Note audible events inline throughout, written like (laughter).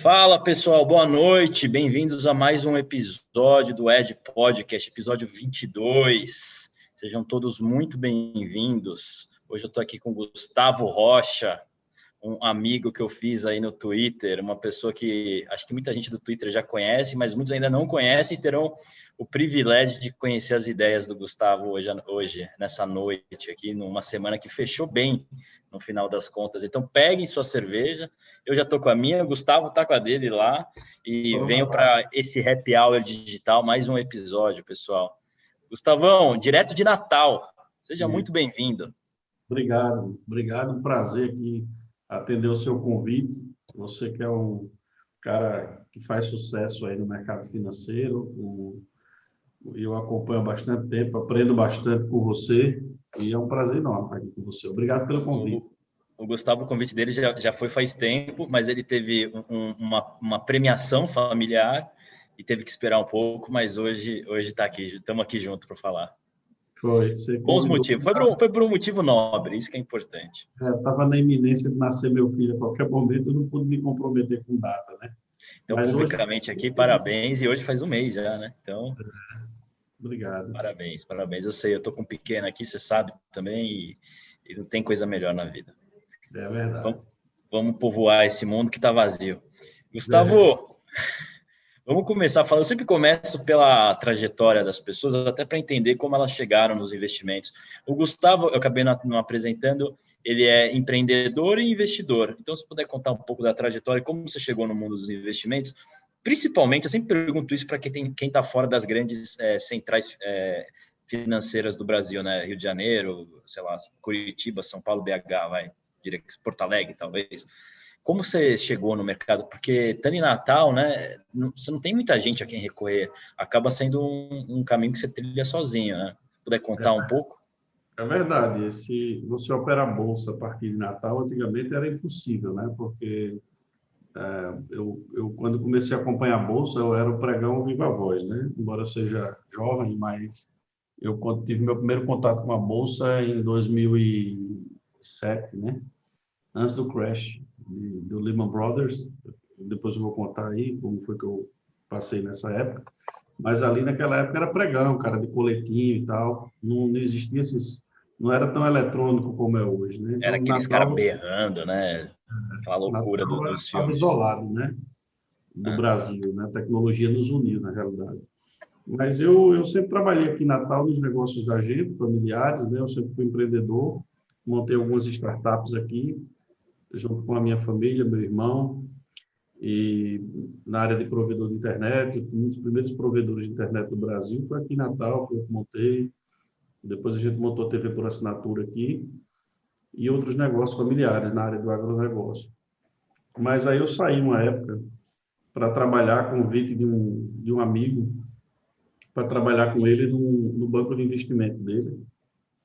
Fala pessoal, boa noite, bem-vindos a mais um episódio do Ed Podcast, episódio 22. Sejam todos muito bem-vindos. Hoje eu estou aqui com Gustavo Rocha, um amigo que eu fiz aí no Twitter, uma pessoa que acho que muita gente do Twitter já conhece, mas muitos ainda não conhecem e terão o privilégio de conhecer as ideias do Gustavo hoje, hoje nessa noite aqui, numa semana que fechou bem no final das contas. Então peguem sua cerveja, eu já estou com a minha, o Gustavo está com a dele lá e oh, venho para esse happy hour digital, mais um episódio, pessoal. Gustavão, direto de Natal, seja muito bem-vindo. Obrigado, obrigado, um prazer aqui atender o seu convite. Você que é um cara que faz sucesso aí no mercado financeiro, o, eu acompanho há bastante tempo, aprendo bastante com você e é um prazer enorme estar aqui com você. Obrigado pelo convite. O, o Gustavo, o convite dele já, já foi faz tempo, mas ele teve um, uma, uma premiação familiar e teve que esperar um pouco, mas hoje hoje está aqui, estamos aqui junto para falar. Foi. Bons motivos. Foi por, um, foi por um motivo nobre, isso que é importante. Estava é, na iminência de nascer meu filho a qualquer momento, eu não pude me comprometer com data, né? Então, Mas publicamente hoje... aqui, parabéns. E hoje faz um mês já, né? Então. Obrigado. Parabéns, parabéns. Eu sei, eu estou com um pequeno aqui, você sabe também, e, e, não tem coisa melhor na vida. É verdade. Vamos, vamos povoar esse mundo que está vazio. Gustavo, é. Vamos começar falando. Eu sempre começo pela trajetória das pessoas, até para entender como elas chegaram nos investimentos. O Gustavo, eu acabei não apresentando, ele é empreendedor e investidor. Então, se puder contar um pouco da trajetória, como você chegou no mundo dos investimentos, principalmente, eu sempre pergunto isso para quem está fora das grandes é, centrais é, financeiras do Brasil, né? Rio de Janeiro, sei lá, Curitiba, São Paulo, BH, vai, Porto Alegre, talvez. Como você chegou no mercado? Porque em Natal, né, você não tem muita gente a quem recorrer. Acaba sendo um, um caminho que você trilha sozinho, né? Se puder contar é, um pouco? É verdade. Esse, você opera a bolsa a partir de Natal, antigamente era impossível, né? Porque é, eu, eu, quando comecei a acompanhar a bolsa, eu era o pregão viva voz, né? Embora eu seja jovem, mas eu tive meu primeiro contato com a bolsa em 2007, né? Antes do crash do Lehman Brothers. Depois eu vou contar aí como foi que eu passei nessa época. Mas ali naquela época era pregão, cara, de coletinho e tal. Não, não existia esses. Não era tão eletrônico como é hoje, né? Então, era aqueles caras berrando, né? Aquela loucura do, dos filmes. isolado, né? Do ah. Brasil, né? A tecnologia nos uniu, na realidade. Mas eu, eu sempre trabalhei aqui em Natal nos negócios da gente, familiares, né? Eu sempre fui empreendedor, montei algumas startups aqui junto com a minha família, meu irmão, e na área de provedor de internet, um dos primeiros provedores de internet do Brasil foi aqui em Natal, foi eu que montei. Depois a gente montou a TV por assinatura aqui e outros negócios familiares na área do agronegócio. Mas aí eu saí uma época para trabalhar com o convite de um, de um amigo, para trabalhar com ele no, no banco de investimento dele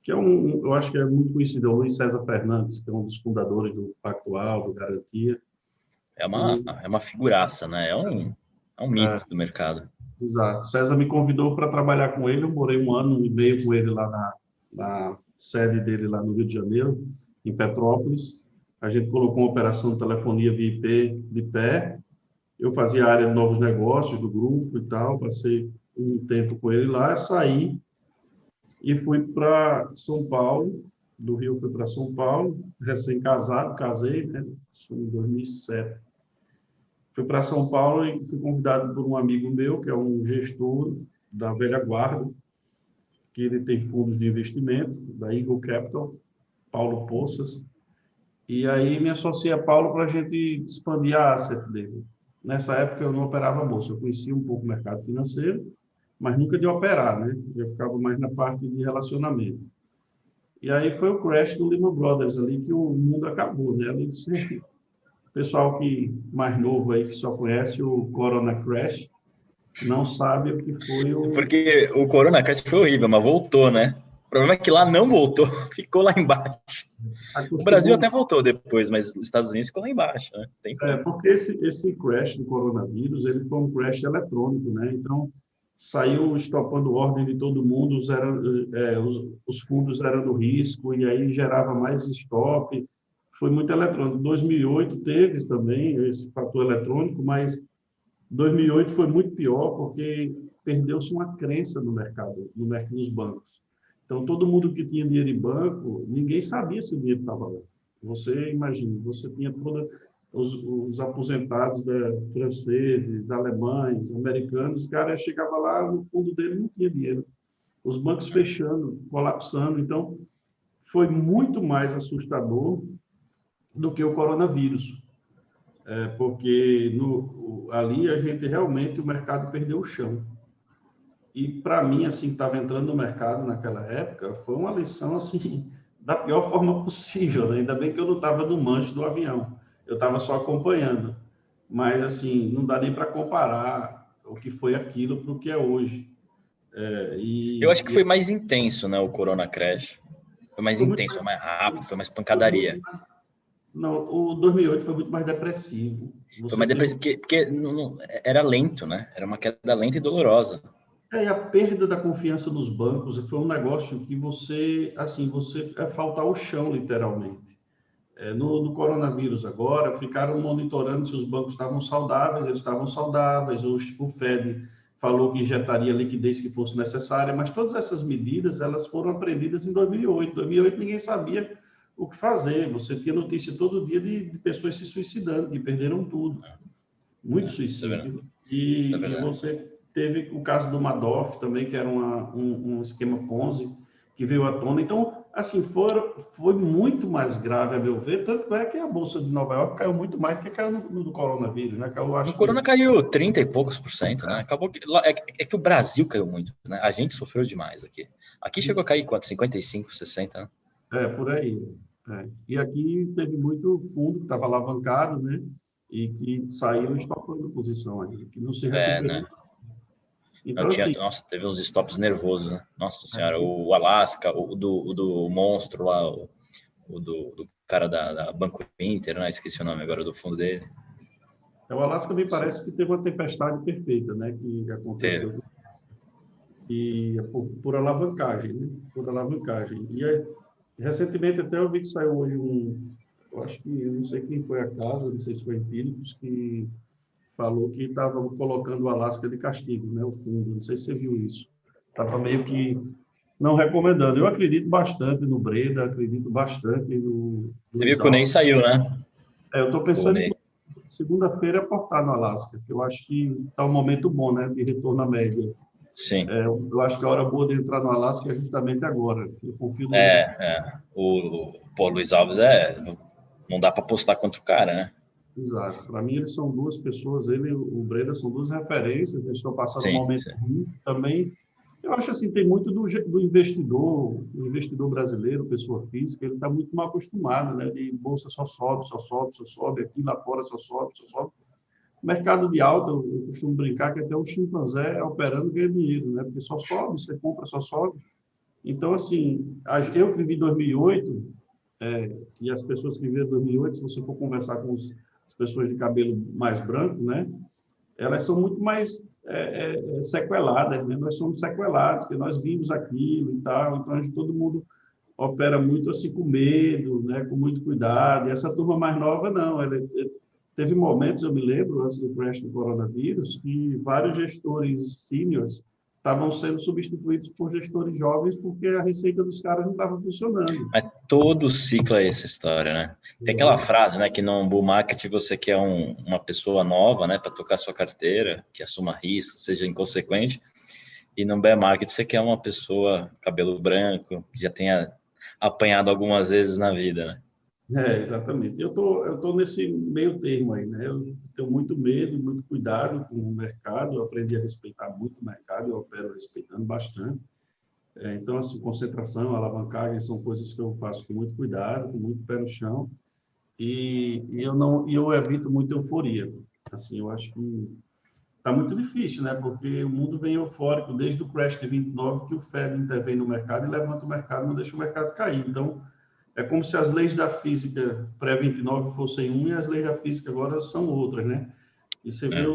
que é um, eu acho que é muito conhecido, é o Luiz César Fernandes, que é um dos fundadores do Pactual, do Garantia. É uma, é uma figuraça, né? É um, é um mito é, do mercado. Exato. César me convidou para trabalhar com ele, eu morei um ano e meio com ele lá na, na sede dele, lá no Rio de Janeiro, em Petrópolis. A gente colocou uma operação de telefonia via IP de pé. Eu fazia a área de novos negócios do grupo e tal, passei um tempo com ele lá, saí e fui para São Paulo, do Rio fui para São Paulo, recém-casado, casei, né? Isso em 2007. Fui para São Paulo e fui convidado por um amigo meu, que é um gestor da velha guarda, que ele tem fundos de investimento, da Eagle Capital, Paulo Poças. E aí me associei a Paulo para a gente expandir a asset dele. Nessa época eu não operava bolsa, eu conhecia um pouco o mercado financeiro, mas nunca de operar, né? Eu ficava mais na parte de relacionamento. E aí foi o crash do Lehman Brothers ali que o mundo acabou, né? Ali você, o pessoal que mais novo aí que só conhece o Corona Crash não sabe o que foi o Porque o Corona Crash foi horrível, mas voltou, né? O problema é que lá não voltou, (laughs) ficou lá embaixo. Acostumou... O Brasil até voltou depois, mas os Estados Unidos ficou lá embaixo, né? Tem é, porque esse, esse crash do coronavírus, ele foi um crash eletrônico, né? Então, saiu estopando ordem de todo mundo, é, os, os, fundos eram do risco, e aí gerava mais stop, foi muito eletrônico. 2008 teve também esse fator eletrônico, mas 2008 foi muito pior porque perdeu-se uma crença no mercado, no mercado dos bancos. Então, todo mundo que tinha dinheiro em banco, ninguém sabia se o dinheiro estava lá. Você imagina, você tinha toda os, os aposentados né, franceses, alemães, americanos, o cara chegava lá, no fundo dele não tinha dinheiro. Os bancos fechando, colapsando. Então, foi muito mais assustador do que o coronavírus. É, porque no, ali a gente realmente, o mercado perdeu o chão. E para mim, assim, estava entrando no mercado naquela época, foi uma lição, assim, (laughs) da pior forma possível. Né? Ainda bem que eu não estava no manche do avião, eu estava só acompanhando. Mas, assim, não dá nem para comparar o que foi aquilo para o que é hoje. É, e, eu acho que foi mais intenso, né, o Corona Crash. Foi mais foi intenso, foi mais rápido, foi mais pancadaria. Não, o 2008 foi muito mais depressivo. Você foi mais depressivo, porque, porque não, não, era lento, né? Era uma queda lenta e dolorosa. É, e a perda da confiança nos bancos foi um negócio que você, assim, você é faltar o chão, literalmente. É, no, coronavírus agora, ficaram monitorando se os bancos estavam saudáveis, eles estavam saudáveis, o, o Fed falou que injetaria liquidez que fosse necessária, mas todas essas medidas, elas foram aprendidas em 2008. Em 2008 ninguém sabia o que fazer. Você tinha notícia todo dia de, de pessoas se suicidando, que perderam tudo. Muito é, suicídio. É e, é e, você teve o caso do Madoff também, que era uma, um, um, esquema Ponzi, que veio à tona. Então, assim, foi, foi muito mais grave, a meu ver, tanto é que a Bolsa de Nova York caiu muito mais do que caiu no, no coronavírus, né? Caiu, acho o corona que... caiu 30 e poucos por cento, né? Acabou que, é, é, que o Brasil caiu muito, né? A gente sofreu demais aqui. Aqui chegou a cair quanto? 55, 60, né? É, por aí. É. E aqui teve muito fundo que estava alavancado, né? E que saiu estopando posição aí, que não se recuperou. É, né? Então, tinha, assim, nossa, teve uns stops nervosos, né? Nossa senhora, é. o Alasca, o do, o do monstro lá, o, o do, do, cara da, da, Banco Inter, né? Esqueci o nome agora do fundo dele. É, o Alasca me parece que teve uma tempestade perfeita, né? Que aconteceu. Teve. E é por, por alavancagem, né? Por alavancagem. E aí, Recentemente até eu vi que saiu hoje um, eu acho que, eu não sei quem foi a casa, não sei se foi Empíricos, que falou que estava colocando o Alasca de castigo, né, o fundo, não sei se você viu isso. Estava meio que não recomendando. Eu acredito bastante no Breda, acredito bastante no... Você viu que o Ney saiu, né? É, eu estou pensando em segunda-feira aportar no Alasca, que eu acho que está um momento bom, né, de retorno à média. Sim. É, eu acho que a hora boa de entrar no Alasca é justamente agora. Eu confio no É, é. O, o Luiz Alves é. Não dá para postar contra o cara, né? Exato. Para mim, eles são duas pessoas, ele e o Breda são duas referências, eles estão passando sim, um momento sim. ruim também. Eu acho assim, tem muito do, do investidor, o investidor brasileiro, pessoa física, ele está muito mal acostumado, né? De bolsa só sobe, só sobe, só sobe, aqui lá fora só sobe, só sobe mercado de alta, eu costumo brincar que até um chimpanzé operando ganha dinheiro, né? Porque só sobe, você compra, só sobe. Então, assim, eu que vivi 2008, é, e as pessoas que viveram 2008, se você for conversar com os, as pessoas de cabelo mais branco, né? Elas são muito mais é, é, sequeladas, né? Nós somos sequelados, porque nós vimos aquilo e tal, então gente, todo mundo opera muito assim com medo, né? Com muito cuidado. E essa turma mais nova, não, ela, é, Teve momentos, eu me lembro, antes do crash do coronavírus, que vários gestores seniors estavam sendo substituídos por gestores jovens porque a receita dos caras não estava funcionando. Mas todo ciclo é essa história, né? Tem aquela frase, né, que no bull market você quer um, uma pessoa nova, né, para tocar sua carteira, que assuma risco, seja inconsequente, e no bear market você quer uma pessoa cabelo branco, que já tenha apanhado algumas vezes na vida, né? É, exatamente. Eu tô, eu tô nesse meio termo aí, né? Eu tenho muito medo, muito cuidado com o mercado. Eu aprendi a respeitar muito o mercado, eu opero respeitando bastante. É, então, assim, concentração, alavancagem são coisas que eu faço com muito cuidado, com muito pé no chão. E, e eu não, e eu evito muita euforia. Assim, eu acho que está muito difícil, né? Porque o mundo vem eufórico desde o crash de 29 que o Fed intervém no mercado e levanta o mercado, não deixa o mercado cair. Então é como se as leis da física pré-29 fossem um e as leis da física agora são outras, né? E você é. vê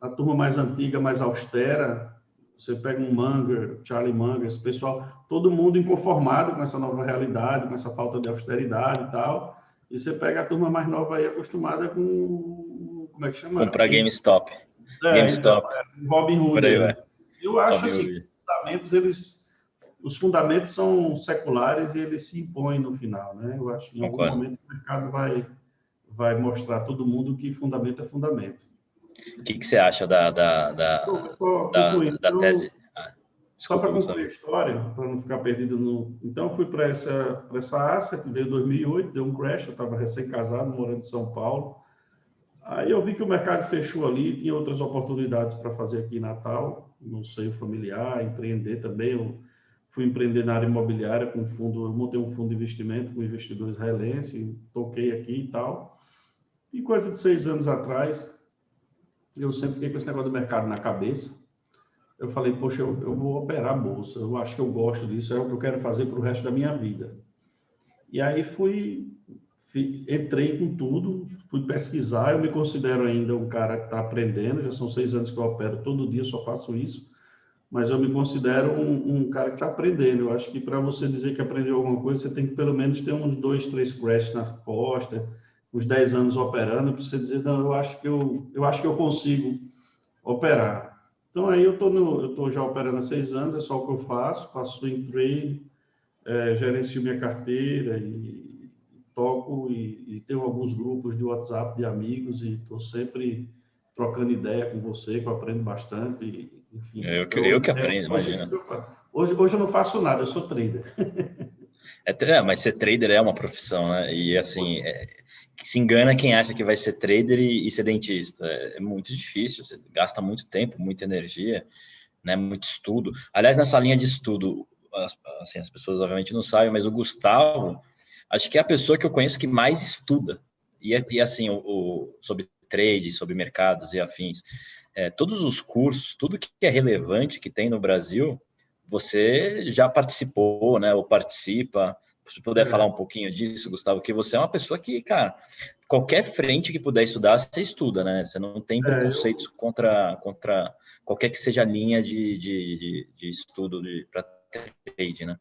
a turma mais antiga, mais austera, você pega um Munger, Charlie Munger, esse pessoal, todo mundo inconformado com essa nova realidade, com essa falta de austeridade e tal, E você pega a turma mais nova aí acostumada com. Como é que chama? Comprar GameStop. É, GameStop. Então, Robin Hood. Aí, eu acho Robin assim, Hood. os fundamentos, eles. Os fundamentos são seculares e eles se impõem no final, né? Eu acho que em algum momento o mercado vai, vai mostrar a todo mundo que fundamento é fundamento. O que, que você acha da, da, da, então, da, da tese? Só para concluir a história, para não ficar perdido no. Então, fui para essa, essa Ásia, que veio em 2008, deu um crash, eu estava recém-casado, morando em São Paulo. Aí eu vi que o mercado fechou ali, tinha outras oportunidades para fazer aqui em Natal, no seio familiar, empreender também. Eu fui empreender na área imobiliária com fundo, eu montei um fundo de investimento com investidores israelenses, toquei aqui e tal. E coisa de seis anos atrás, eu sempre fiquei com esse negócio do mercado na cabeça eu falei, poxa, eu, eu vou operar a bolsa, eu acho que eu gosto disso, é o que eu quero fazer para o resto da minha vida. E aí fui, fui, entrei com tudo, fui pesquisar, eu me considero ainda um cara que está aprendendo, já são seis anos que eu opero, todo dia só faço isso, mas eu me considero um, um cara que está aprendendo. Eu acho que para você dizer que aprendeu alguma coisa, você tem que pelo menos ter uns dois, três crashes na costa, uns dez anos operando, para você dizer, não, eu acho que eu, eu acho que eu consigo operar. Então, aí eu estou já operando há seis anos, é só o que eu faço, faço swing trade, é, gerencio minha carteira e, toco e, e, tenho alguns grupos de WhatsApp de amigos e estou sempre trocando ideia com você, que eu aprendo bastante, e, enfim. É, eu, que, eu que aprendo, imagina. Hoje, hoje eu não faço nada, eu sou trader. É, mas ser trader é uma profissão, né? E assim, é, se engana quem acha que vai ser trader e, e, ser dentista. É muito difícil, você gasta muito tempo, muita energia, né, muito estudo. Aliás, nessa linha de estudo, as, assim, as pessoas obviamente não sabem, mas o Gustavo, acho que é a pessoa que eu conheço que mais estuda. E, e assim, o, o, sobre trade, sobre mercados e afins. É, todos os cursos, tudo que é relevante que tem no Brasil, você já participou, né, ou participa, se puder é. falar um pouquinho disso, Gustavo, que você é uma pessoa que, cara, qualquer frente que puder estudar, você estuda, né? Você não tem preconceitos é, eu... contra, contra qualquer que seja a linha de, de, de, de estudo para trade, né?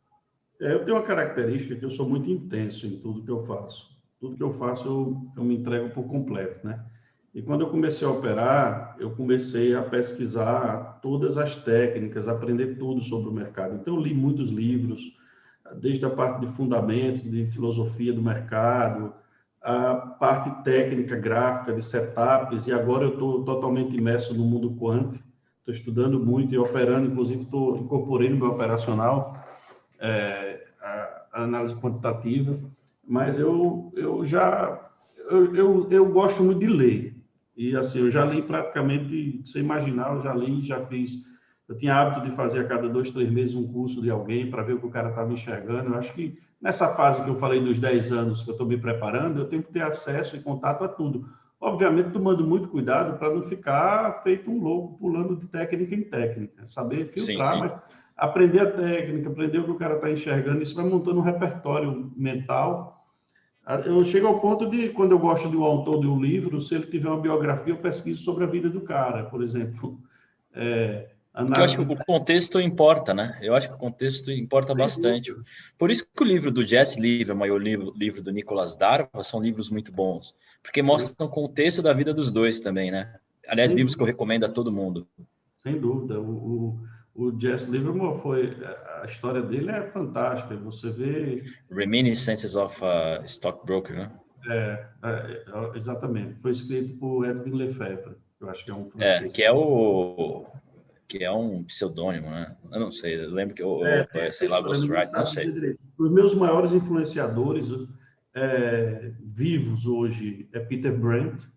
É, eu tenho uma característica que eu sou muito intenso em tudo que eu faço. Tudo que eu faço, eu, eu me entrego por completo, né? E quando eu comecei a operar, eu comecei a pesquisar todas as técnicas, aprender tudo sobre o mercado. Então, eu li muitos livros, desde a parte de fundamentos, de filosofia do mercado, a parte técnica, gráfica, de setups, e agora eu estou totalmente imerso no mundo quant, estou estudando muito e operando, inclusive estou incorporei no meu operacional é, a, a, análise quantitativa, mas eu, eu já, eu, eu, eu gosto muito de ler, e assim, eu já li praticamente, sem imaginar, eu já li, já fiz eu tinha hábito de fazer a cada dois, três meses um curso de alguém para ver o que o cara estava enxergando. Eu acho que nessa fase que eu falei dos 10 anos que eu estou me preparando, eu tenho que ter acesso e contato a tudo. Obviamente, tomando muito cuidado para não ficar feito um louco pulando de técnica em técnica. Saber filtrar, sim, sim. mas aprender a técnica, aprender o que o cara está enxergando, isso vai montando um repertório mental. Eu chego ao ponto de, quando eu gosto de um autor de um livro, se ele tiver uma biografia, eu pesquiso sobre a vida do cara, por exemplo. É, Análise... Eu acho que o contexto importa, né? Eu acho que o contexto importa Sim. bastante. Por isso que o livro do Jesse Liverman e o livro, livro do Nicolas Darva são livros muito bons, porque mostram o contexto da vida dos dois também, né? Aliás, Sem livros que eu recomendo a todo mundo. Sem dúvida. O, o, o Jesse Liverman foi... A história dele é fantástica. Você vê... Reminiscences of a Stockbroker, né? É, é, é, exatamente. Foi escrito por Edwin Lefebvre. Eu acho que é um francês. É, que é o que é um pseudônimo, né? Eu não sei, eu lembro que eu, é, eu sei lá, Ghostwriter, não sei. Os meus maiores influenciadores é, vivos hoje é Peter Brandt,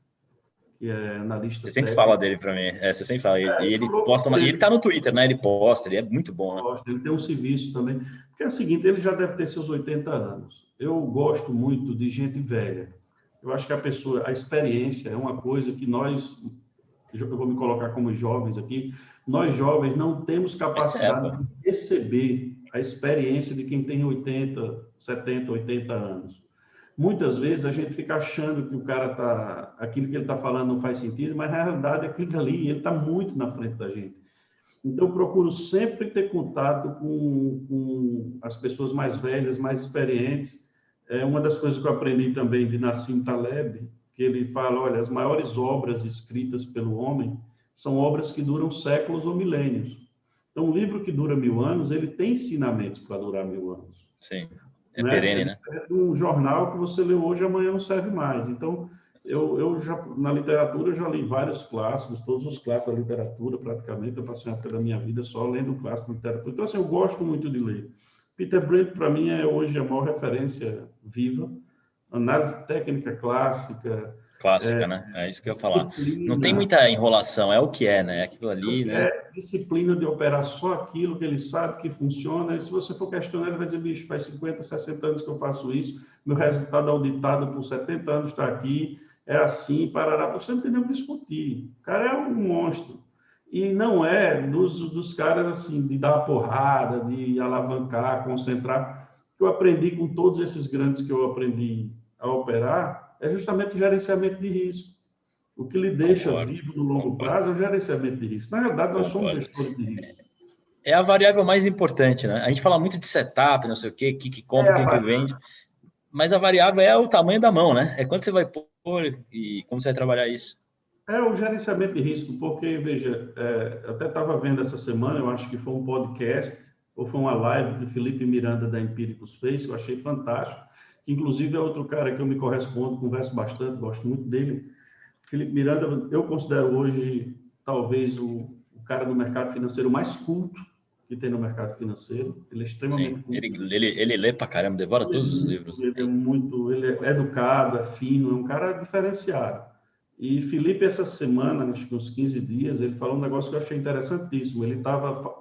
que é analista. Você sempre fala dele para mim, é, você sempre fala. É, e ele posta, e ele tá no Twitter, né? Ele posta, ele é muito bom, né? Ele tem um serviço também. Porque é o seguinte, ele já deve ter seus 80 anos. Eu gosto muito de gente velha. Eu acho que a pessoa, a experiência é uma coisa que nós, eu vou me colocar como jovens aqui, nós jovens não temos capacidade é de perceber a experiência de quem tem 80, 70, 80 anos. Muitas vezes a gente fica achando que o cara tá, aquilo que ele está falando não faz sentido, mas na realidade aquilo ali ele está muito na frente da gente. Então eu procuro sempre ter contato com, com as pessoas mais velhas, mais experientes, É uma das coisas que eu aprendi também de Nassim Taleb, que ele fala, olha, as maiores obras escritas pelo homem são obras que duram séculos ou milênios. Então, um livro que dura mil anos, ele tem ensinamentos para durar mil anos. Sim, é né? perene, né? É um jornal que você leu hoje, amanhã não serve mais. Então, eu, eu já, na literatura, eu já li vários clássicos, todos os clássicos da literatura, praticamente. Eu passei uma da minha vida só lendo clássicos da literatura. Então, assim, eu gosto muito de ler. Peter Brent, para mim, é hoje a maior referência viva. Análise técnica clássica, Clássica, é, né? É isso que eu ia falar. Não tem muita enrolação, é o que é, né? É aquilo ali, né? É disciplina de operar só aquilo que ele sabe que funciona. E se você for questionar, ele vai dizer, bicho, faz 50, 60 anos que eu faço isso, meu resultado auditado por 70 anos está aqui, é assim, parará. Você não tem nem o que discutir. O cara é um monstro. E não é dos, dos caras, assim, de dar porrada, de alavancar, concentrar. Eu aprendi com todos esses grandes que eu aprendi a operar, é justamente o gerenciamento de risco. O que lhe deixa Concordo. vivo no longo Concordo. prazo é o gerenciamento de risco. Na verdade, nós Concordo. somos gestores de risco. É a variável mais importante, né? A gente fala muito de setup, não sei o quê, que, que compra, é quem que vende, mas a variável é o tamanho da mão, né? É quanto você vai pôr e como você vai trabalhar isso. É o gerenciamento de risco, porque, veja, é, eu até estava vendo essa semana, eu acho que foi um podcast, ou foi uma live que Felipe Miranda da Empíricos fez, eu achei fantástico, que inclusive é outro cara que eu me correspondo, converso bastante, gosto muito dele. Felipe Miranda, eu considero hoje talvez o, o cara do mercado financeiro mais culto que tem no mercado financeiro. Ele é extremamente Sim, culto. Ele, ele, ele lê pra caramba, devora ele, todos os livros. Ele é muito, ele é educado, é fino, é um cara diferenciado. E Felipe, essa semana, acho que uns 15 dias, ele falou um negócio que eu achei interessantíssimo. Ele estava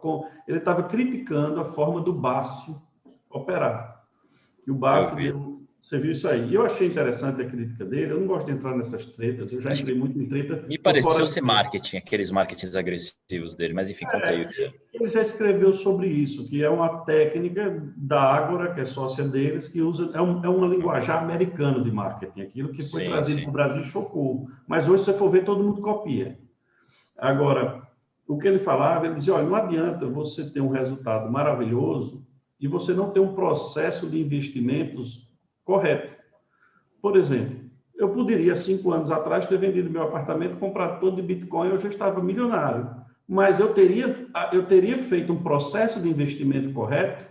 ele tava criticando a forma do Bassi operar. E o Bassi deu, você viu isso aí. Eu achei interessante a crítica dele. Eu não gosto de entrar nessas tretas. Eu já entrei muito em treta. Me pareceu ser marketing, aqueles marketings agressivos dele. Mas enfim, conta aí o que você... Ele já escreveu sobre isso, que é uma técnica da Ágora, que é sócia deles, que usa é, um, é uma linguajar americano de marketing. Aquilo que foi sim, trazido para o Brasil chocou. Mas hoje, se você for ver, todo mundo copia. Agora, o que ele falava, ele dizia, olha, não adianta você ter um resultado maravilhoso e você não ter um processo de investimentos correto. Por exemplo, eu poderia, cinco anos atrás, ter vendido meu apartamento, comprado todo de Bitcoin, eu já estava milionário. Mas eu teria, eu teria feito um processo de investimento correto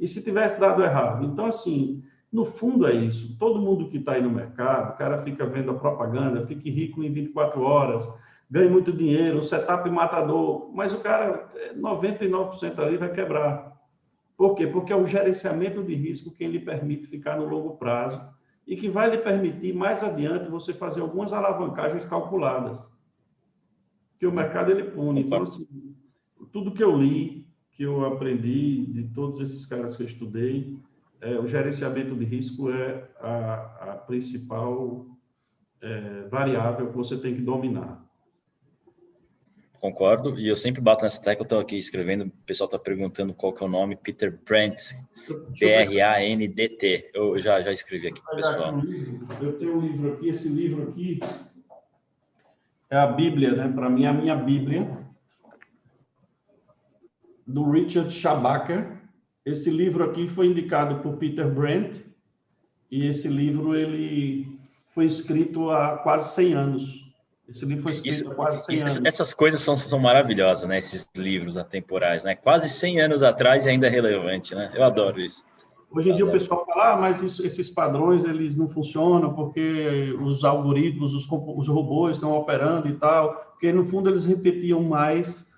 e se tivesse dado errado. Então, assim, no fundo é isso. Todo mundo que está aí no mercado, o cara fica vendo a propaganda, fique rico em 24 horas, ganhe muito dinheiro, setup matador, mas o cara, 99% ali vai quebrar. Por quê? Porque é o gerenciamento de risco quem lhe permite ficar no longo prazo e que vai lhe permitir, mais adiante, você fazer algumas alavancagens calculadas. Que o mercado ele pune. Então, assim, tudo que eu li, que eu aprendi de todos esses caras que eu estudei, é, o gerenciamento de risco é a, a principal é, variável que você tem que dominar. Concordo, e eu sempre bato nessa tecla, eu estou aqui escrevendo, o pessoal está perguntando qual que é o nome, Peter Brandt, B-R-A-N-D-T. Eu já, já escrevi aqui para o pessoal. Eu tenho um livro aqui, esse livro aqui é a Bíblia, né? Para mim, é a minha Bíblia, do Richard Schabacker. Esse livro aqui foi indicado por Peter Brandt, e esse livro ele foi escrito há quase 100 anos. Esse livro foi escrito isso, há quase 100 isso, anos. Essas coisas são, são maravilhosas, né? Esses livros atemporais, né? Quase 100 anos atrás e ainda é relevante, né? Eu adoro isso. Hoje em dia o pessoal fala, ah, mas isso, esses padrões eles não funcionam porque os algoritmos, os, os robôs estão operando e tal, porque no fundo eles repetiam mais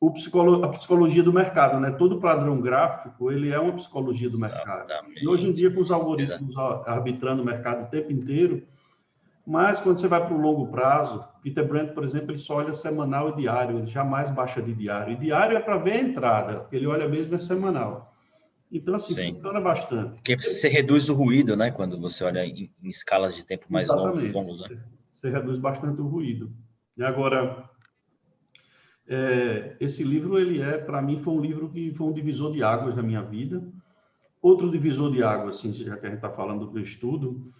o psicolo, a psicologia do mercado, né? Todo padrão gráfico ele é uma psicologia do mercado. Exatamente. E hoje em dia com os algoritmos arbitrando o mercado o tempo inteiro, mas quando você vai para o longo prazo, Peter Brandt, por exemplo, ele só olha semanal e diário, ele jamais baixa de diário. E diário é para ver a entrada, ele olha mesmo é semanal. Então, assim, Sim. funciona bastante. Porque você reduz o ruído, né? Quando você olha em, em escalas de tempo mais Exatamente. longos, né? Você reduz bastante o ruído. E agora, é, esse livro, ele é, para mim, foi um livro que foi um divisor de águas na minha vida. Outro divisor de águas, assim, já que a gente está falando do estudo,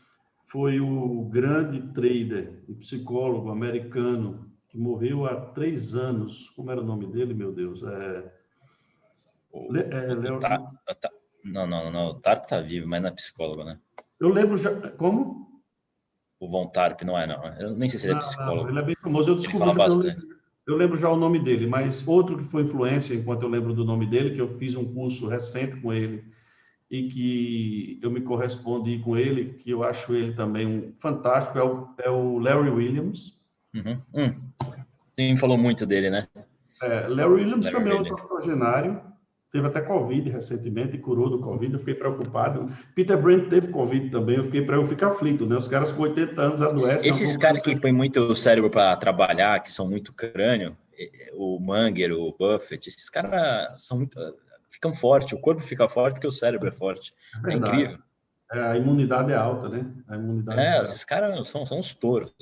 foi o grande trader e psicólogo americano que morreu há três anos. Como era o nome dele, meu Deus? É... Le... é Leo... tá, tá, Não, não, não. O Tarp tá vivo, mas não é psicólogo, né? Eu lembro já. Como? O Von Tarp não é, não. Eu nem sei se ele é psicólogo. Não, ele é bem famoso. Eu descobri. bastante. Eu, eu lembro já o nome dele, mas outro que foi influência, enquanto eu lembro do nome dele, que eu fiz um curso recente com ele e que eu me correspondi com ele, que eu acho ele também um fantástico, é o, é o Larry Williams. Uhum. Hum. Sim, falou muito dele, né? É, Larry Williams Larry também Williams. é outro octogenário, teve até Covid recentemente curou do Covid, eu fiquei preocupado. Peter Brent teve Covid também, eu fiquei para eu ficar aflito, né? Os caras com 80 anos adoecem. Esses caras que põem muito cérebro para trabalhar, que são muito crânio, o Manger, o Buffett, esses caras são muito ficam fortes, o corpo fica forte porque o cérebro é forte. É, é incrível. É, a imunidade é alta, né? A imunidade é, esses caras são, são os touros.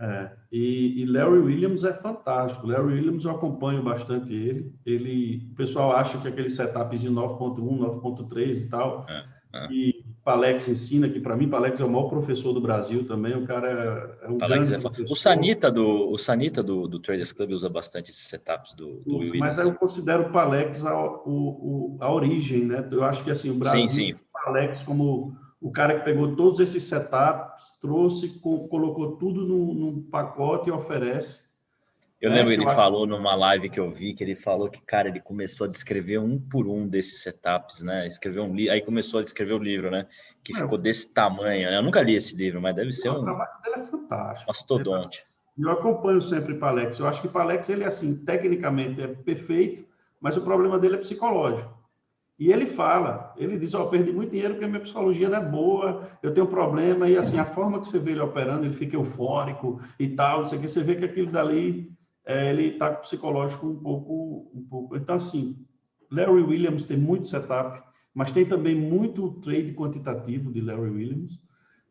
É, e, e, Larry Williams é fantástico. Larry Williams eu acompanho bastante ele. Ele, o pessoal acha que aquele setup de 9.1, 9.3 e tal, é, é. e Palex ensina, que para mim Palex é o maior professor do Brasil também, o cara é um Palex grande é professor. O Sanita do o Sanita do, do Traders Club usa bastante esses setups do, do Williams. Mas eu considero o Palex a, o, a origem, né? Eu acho que assim, o Brasil sim, sim. Palex como o cara que pegou todos esses setups, trouxe, colocou tudo num, num pacote e oferece eu lembro é, que ele falou numa live que eu vi que ele falou que, cara, ele começou a descrever um por um desses setups, né? Escreveu um livro, aí começou a descrever o livro, né? Que é, ficou desse tamanho. Né? Eu nunca li esse livro, mas deve ser um. O trabalho dele é fantástico. Mastodonte. Eu acompanho sempre o Palex. Eu acho que o Palex, ele, assim, tecnicamente é perfeito, mas o problema dele é psicológico. E ele fala, ele diz, ó, oh, perdi muito dinheiro porque a minha psicologia não é boa, eu tenho um problema, e assim, a forma que você vê ele operando, ele fica eufórico e tal, isso aqui, você vê que aquilo dali é, ele está com o psicológico um pouco, um pouco. Então, assim, Larry Williams tem muito setup, mas tem também muito trade quantitativo de Larry Williams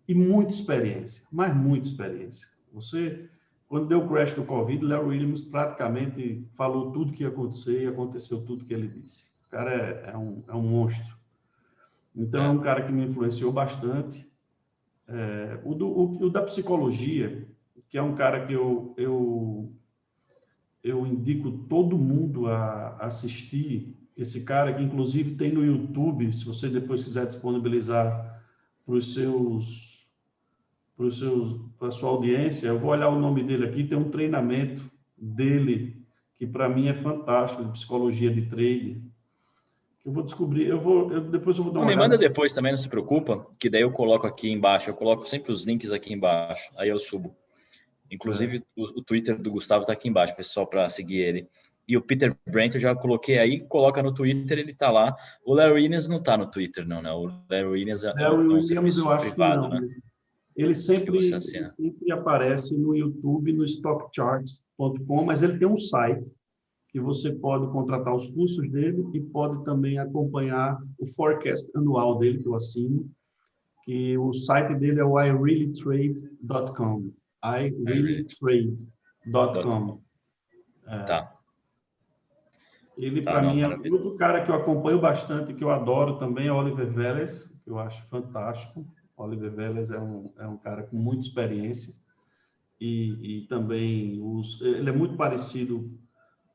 e muita experiência, mas muita experiência. Você, quando deu o crash do Covid, Larry Williams praticamente falou tudo que ia acontecer e aconteceu tudo que ele disse. O cara é, é um, é um monstro. Então, é um cara que me influenciou bastante. É, o, do, o, o, da psicologia, que é um cara que eu, eu eu indico todo mundo a assistir esse cara, que inclusive tem no YouTube, se você depois quiser disponibilizar para os seus para os seus para a sua audiência, eu vou olhar o nome dele aqui, tem um treinamento dele que para mim é fantástico de psicologia de trade. Eu vou descobrir, eu vou eu, depois eu vou dar uma Me manda depois também, não se preocupa, que daí eu coloco aqui embaixo, eu coloco sempre os links aqui embaixo, aí eu subo. Inclusive, é. o, o, Twitter do Gustavo está aqui embaixo, pessoal, para seguir ele. E o Peter Brent eu já coloquei aí, coloca no Twitter, ele está lá. O Larry Williams não está no Twitter, não, né? O Larry Williams é, Larry um Williams, eu acho privado, né? Ele sempre, ele sempre aparece no YouTube, no stockcharts.com, mas ele tem um site que você pode contratar os cursos dele e pode também acompanhar o forecast anual dele, que eu assino, que o site dele é o ireallytrade.com ireallytrade.com. É. Tá. Ele, tá, para mim, é outro cara que eu acompanho bastante, que eu adoro também, é Oliver Vélez, que eu acho fantástico. Oliver Vélez é um, é um cara com muita experiência. E, e também os, ele é muito parecido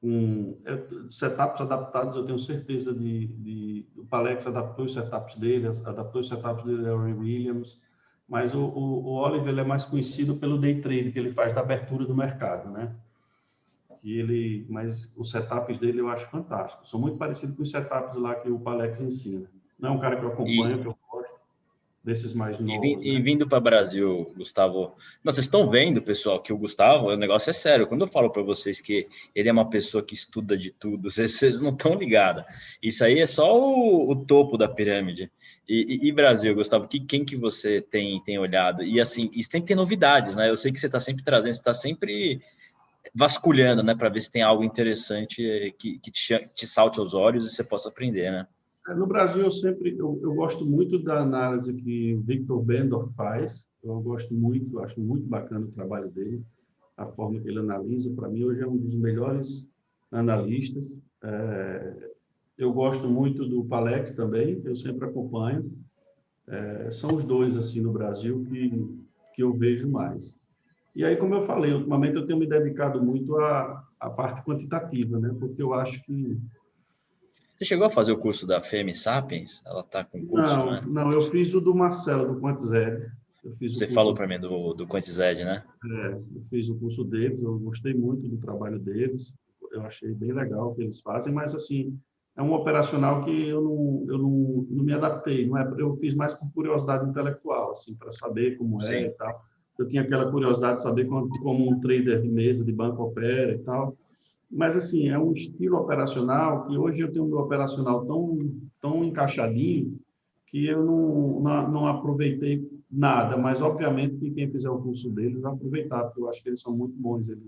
com é, setups adaptados, eu tenho certeza de, de o Palex adaptou os setups dele, adaptou os setups dele, Larry Williams, mas o, o, o Oliver é mais conhecido pelo day trade que ele faz da abertura do mercado, né? E ele, mas os setups dele eu acho fantástico. São muito parecidos com os setups lá que o Palex ensina. Não é um cara que eu acompanho, e, que eu gosto, desses mais novos. E, né? e vindo para o Brasil, Gustavo, não, vocês estão vendo, pessoal, que o Gustavo, o negócio é sério. Quando eu falo para vocês que ele é uma pessoa que estuda de tudo, vocês, (laughs) vocês não estão ligados. Isso aí é só o, o topo da pirâmide. E, e, e, Brasil, Gustavo, que, quem que você tem, tem olhado? E assim, e tem que ter novidades, né? Eu sei que você está sempre trazendo, você está sempre vasculhando, né, para ver se tem algo interessante que, que te, te, salte aos olhos e você possa aprender, né? É, no Brasil, eu sempre eu, eu gosto muito da análise que Victor Bendorf faz. Eu gosto muito, acho muito bacana o trabalho dele, a forma que ele analisa. Para mim, hoje é um dos melhores analistas. É, eu gosto muito do Palex também, eu sempre acompanho. É, são os dois, assim, no Brasil que, que eu vejo mais. E aí, como eu falei, ultimamente eu tenho me dedicado muito à, à parte quantitativa, né? Porque eu acho que... Você chegou a fazer o curso da Femi Sapiens? Ela está com curso, não, né? Não, eu fiz o do Marcelo, do Quantized. Você falou para mim do, do Quantized, né? É, eu fiz o curso deles, eu gostei muito do trabalho deles, eu achei bem legal o que eles fazem, mas assim, é um operacional que eu não, eu não, não me adaptei, não é, eu fiz mais por curiosidade intelectual, assim, para saber como é Sim. e tal. Eu tinha aquela curiosidade de saber como, como um trader de mesa de banco opera e tal. Mas, assim, é um estilo operacional que hoje eu tenho um meu operacional tão, tão encaixadinho que eu não, não, não aproveitei nada. Mas, obviamente, que quem fizer o curso deles vai aproveitar, porque eu acho que eles são muito bons. Eles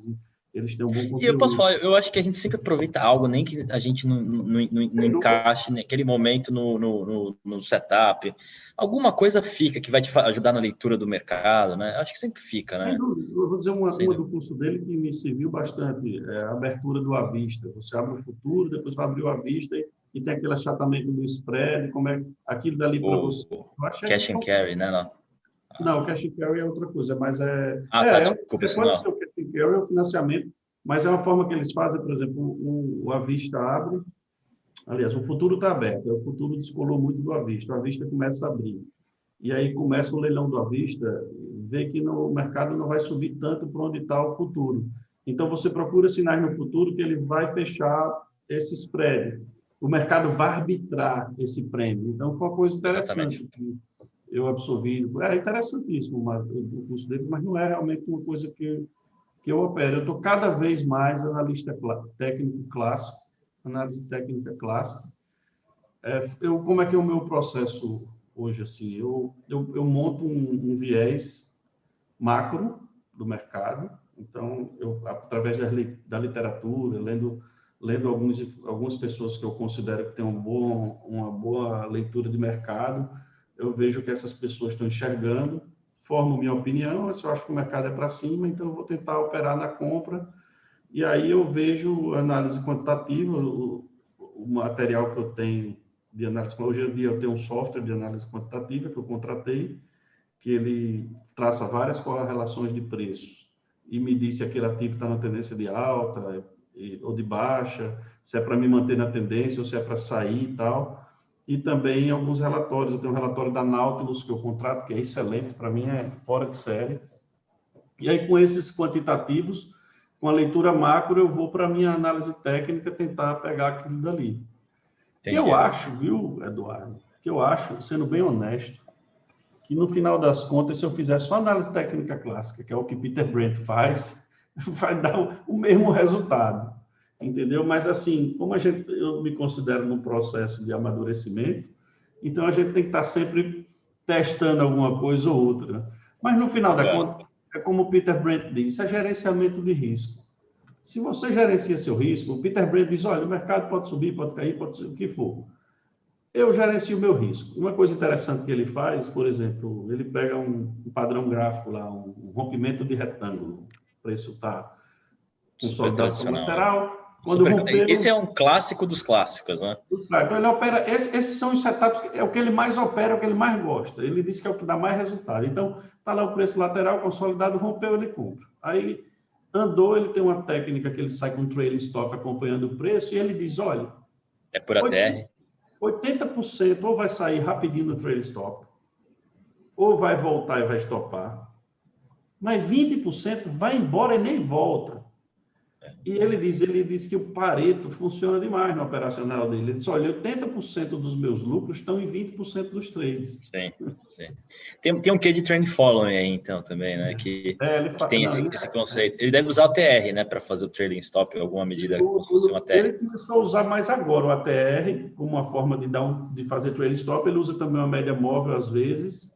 eles têm um bom conteúdo. E eu posso falar, eu acho que a gente sempre aproveita algo, nem que a gente não, não, não, não encaixe naquele momento no, no, no, setup. Alguma coisa fica que vai te ajudar na leitura do mercado, né? Acho que sempre fica, né? Eu vou dizer uma, uma do curso dele que me serviu bastante, é a abertura do avista. Você abre o futuro, depois vai abrir o avista e, e tem aquele achatamento do spread, como é aquilo dali para você. Cash and carry, né? Não. Não, o cash and carry é outra coisa, mas é. Ah, é, tá, é desculpa, é, pode ser o carry é o financiamento, mas é uma forma que eles fazem, por exemplo, o, o Avista abre, aliás, o futuro está aberto, o futuro descolou muito do Avista, o Avista começa a abrir. E aí começa o leilão do Avista, vê que no, o mercado não vai subir tanto para onde está o futuro. Então, você procura sinais no futuro que ele vai fechar esse spread. O mercado vai arbitrar esse prêmio. Então, foi uma coisa interessante. Exatamente eu absorvi. É interessantíssimo o curso deles, mas não é realmente uma coisa que, que eu opero. Eu estou cada vez mais analista técnico clássico, análise técnica clássica. É, eu, como é que é o meu processo hoje? assim? Eu, eu, eu monto um, um viés macro do mercado. Então, eu, através da, literatura, lendo lendo alguns, algumas pessoas que eu considero que têm um bom, uma boa leitura de mercado, eu vejo que essas pessoas estão enxergando, formo minha opinião, eu acho que o mercado é para cima, então eu vou tentar operar na compra, e aí eu vejo análise quantitativa, o, o material que eu tenho de análise, hoje em dia eu tenho um software de análise quantitativa que eu contratei, que ele traça várias correlações de preços. E me diz se aquele ativo está na tendência de alta ou de baixa, se é para me manter na tendência ou se é para sair e tal e também alguns relatórios. Eu tenho um relatório da Nautilus que eu contrato, que é excelente, para mim é fora de série. E aí, com esses quantitativos, com a leitura macro, eu vou para a minha análise técnica tentar pegar aquilo dali. Que eu acho, viu, Eduardo, que eu acho, sendo bem honesto, que no final das contas, se eu fizer só análise técnica clássica, que é o que Peter Brent faz, (laughs) vai dar o mesmo resultado entendeu? Mas assim, como a gente, eu me considero num processo de amadurecimento, então a gente tem que estar sempre testando alguma coisa ou outra. Mas no final da é. conta, é como o Peter Brent diz, é gerenciamento de risco. Se você gerencia seu risco, o Peter Brent diz, olha, o mercado pode subir, pode cair, pode ser o que for. Eu gerencio o meu risco. Uma coisa interessante que ele faz, por exemplo, ele pega um, um padrão gráfico lá, um, um rompimento de retângulo. O preço está com consolidação lateral, quando Super... Esse é um clássico dos clássicos, né? Então ele opera. esses são os setups, é o que ele mais opera, é o que ele mais gosta. Ele disse que é o que dá mais resultado. Então, está lá o preço lateral, consolidado, rompeu, ele compra. Aí andou, ele tem uma técnica que ele sai com trailing stop acompanhando o preço e ele diz: olha. É por ATR? 80% ou vai sair rapidinho no trailing stop, ou vai voltar e vai estopar. Mas 20% vai embora e nem volta. E ele diz, ele diz que o Pareto funciona demais no operacional dele. Ele diz, olha, 80% dos meus lucros estão em 20% dos trades. Sim, sim. Tem, tem um quê de trend following aí, então, também, né? Que, é, que tem esse, esse, conceito. Ele deve usar o TR, né? Para fazer o trading stop, alguma medida como se fosse ATR. Ele começou a usar mais agora o ATR, como uma forma de, dar um, de fazer trading stop. Ele usa também uma média móvel, às vezes.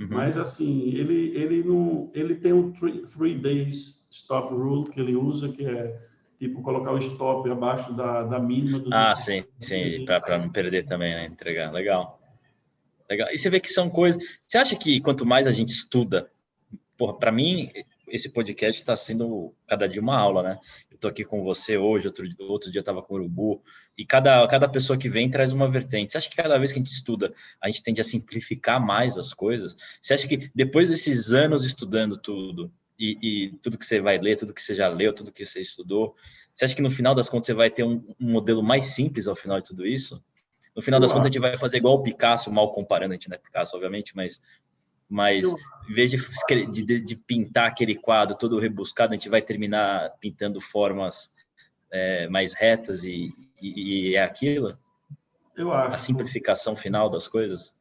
Uhum. Mas, assim, ele, ele, não, ele tem um three, three days stop rule que ele usa, que é tipo colocar o stop abaixo da, da mínima. Dos ah, sim, sim, para não perder também, né? Entregar. Legal. Legal. E você vê que são coisas. Você acha que quanto mais a gente estuda, porra, para mim, esse podcast está sendo cada dia uma aula, né? Eu tô aqui com você hoje, outro, outro dia eu estava com o Urubu, e cada, cada pessoa que vem traz uma vertente. Você acha que cada vez que a gente estuda, a gente tende a simplificar mais as coisas? Você acha que depois desses anos estudando tudo, e, e, tudo que você vai ler, tudo que você já leu, tudo que você estudou, você acha que no final das contas você vai ter um, um modelo mais simples ao final de tudo isso? No final das contas a gente vai fazer igual o Picasso, mal comparando, a gente não é Picasso, obviamente, mas mas em vez de, de, de, pintar aquele quadro todo rebuscado, a gente vai terminar pintando formas é, mais retas e, e, e, é aquilo? Eu acho. A simplificação por, final das coisas?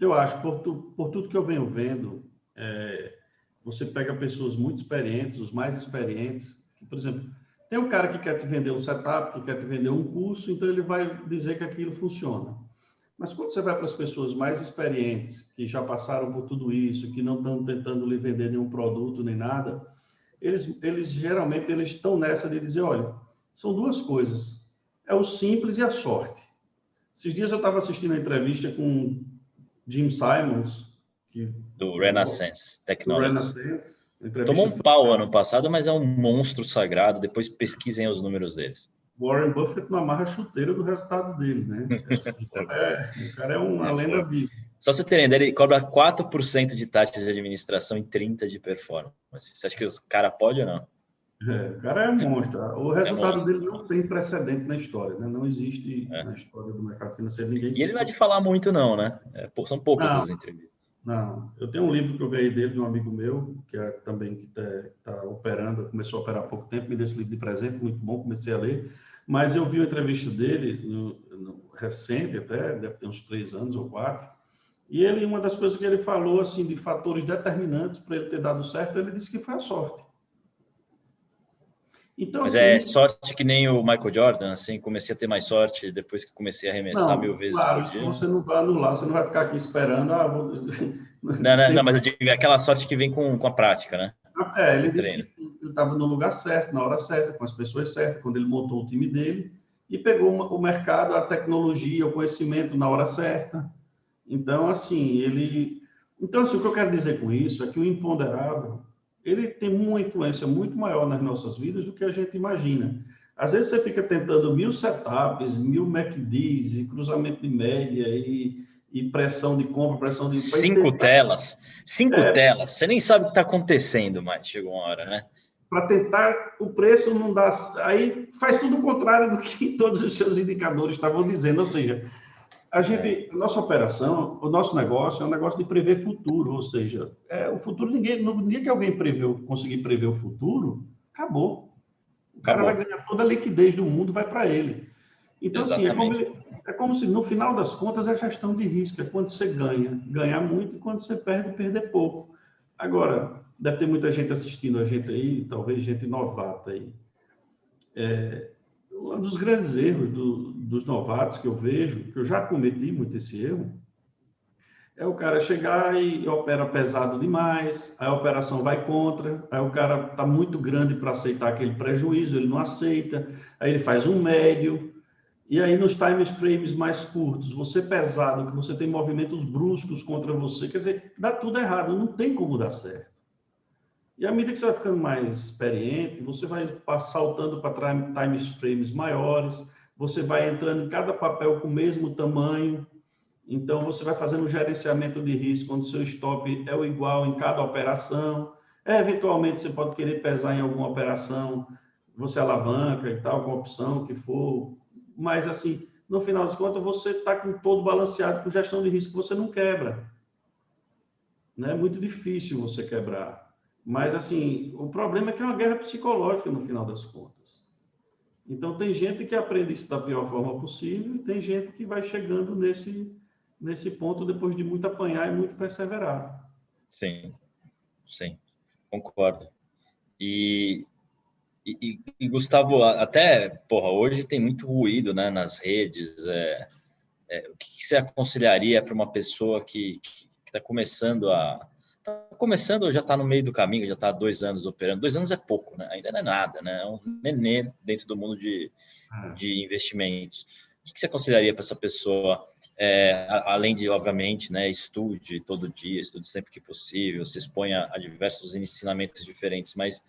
Eu acho, por, tu, por tudo que eu venho vendo, é, você pega pessoas muito experientes, os mais experientes, que, por exemplo, tem um cara que quer te vender um setup, que quer te vender um curso, então ele vai dizer que aquilo funciona. Mas quando você vai para as pessoas mais experientes, que já passaram por tudo isso, que não estão tentando lhe vender nenhum produto nem nada, eles, eles geralmente eles estão nessa de dizer, olha, são duas coisas, é o simples e a sorte. Esses dias eu estava assistindo a entrevista com Jim Simons, do Renaissance Technology. Do Renaissance. Tomou um pau ano passado, mas é um monstro sagrado. Depois pesquisem os números deles. Warren Buffett não amarra chuteira do resultado dele, né? (laughs) é, o cara é uma é, lenda viva. Só você ter ideia, ele cobra 4% de taxa de administração e 30% de performance. Você acha que os cara pode ou não? É, o cara é monstro. O é resultado é dele não tem precedente na história, né? Não existe é. na história do mercado financeiro ninguém. E ele não é de falar muito, não, né? É, são poucas não, as entrevistas. Não, eu tenho um livro que eu ganhei dele de um amigo meu, que é também que está tá operando, começou a operar há pouco tempo, me deu esse livro de presente, muito bom, comecei a ler. Mas eu vi uma entrevista dele, no, no, recente até, deve ter uns três anos ou quatro, e ele, uma das coisas que ele falou, assim, de fatores determinantes para ele ter dado certo, ele disse que foi a sorte. Então, Mas é assim, é sorte que nem o Michael Jordan, assim, comecei a ter mais sorte depois que comecei a arremessar não, mil vezes claro, por dia. Você não vai anular, você não vai ficar aqui esperando, ah, vou... (laughs) Não, não, não, mas eu digo é aquela sorte que vem com, com a prática, né? É, ele disse que ele estava no lugar certo, na hora certa, com as pessoas certas, quando ele montou o time dele, e pegou o mercado, a tecnologia, o conhecimento na hora certa. Então, assim, ele. Então, assim, o que eu quero dizer com isso é que o imponderável ele tem uma influência muito maior nas nossas vidas do que a gente imagina. Às vezes você fica tentando mil setups, mil MACDs, e cruzamento de média, e, e pressão de compra, pressão de... Cinco tentar... telas, cinco é, telas, você nem sabe o que está acontecendo, mas chegou uma hora, né? Para tentar, o preço não dá... Aí faz tudo o contrário do que (laughs) todos os seus indicadores estavam dizendo, ou seja, a gente, a nossa operação, o nosso negócio é um negócio de prever futuro, ou seja, é, o futuro ninguém, no dia que alguém preveu, conseguir prever o futuro, acabou. O cara acabou. vai ganhar toda a liquidez do mundo, vai para ele. Então, Exatamente. assim, é como, é como, se no final das contas é gestão de risco, é quando você ganha, ganhar muito e quando você perde, perder pouco. Agora, deve ter muita gente assistindo a gente aí, talvez gente novata aí. É, um dos grandes erros do, dos novatos que eu vejo, que eu já cometi muito esse erro, é o cara chegar e opera pesado demais, a operação vai contra, aí o cara está muito grande para aceitar aquele prejuízo, ele não aceita, aí ele faz um médio, e aí nos time frames mais curtos, você pesado, que você tem movimentos bruscos contra você, quer dizer, dá tudo errado, não tem como dar certo. E à medida que você vai ficando mais experiente, você vai saltando para time frames maiores, você vai entrando em cada papel com o mesmo tamanho, então você vai fazendo um gerenciamento de risco, onde seu stop é o igual em cada operação. É, eventualmente você pode querer pesar em alguma operação, você alavanca e tal, com opção que for, mas assim, no final das contas, você está com todo balanceado com gestão de risco, você não quebra. Né? É muito difícil você quebrar. Mas, assim, o problema é que é uma guerra psicológica no final das contas. Então, tem gente que aprende isso da pior forma possível e tem gente que vai chegando nesse, nesse ponto depois de muito apanhar e muito perseverar. Sim, sim, concordo. E, e, e, Gustavo, até, porra, hoje tem muito ruído né, nas redes. É, é, o que, você aconselharia para uma pessoa que está começando a, Está começando, já está no meio do caminho, já está há dois anos operando. Dois anos é pouco, né? Ainda não é nada, né? É um nenê dentro do mundo de, ah. de investimentos. O que você aconselharia para essa pessoa, é, além de, obviamente, né, estude todo dia, estude sempre que possível, se exponha a diversos ensinamentos diferentes, mas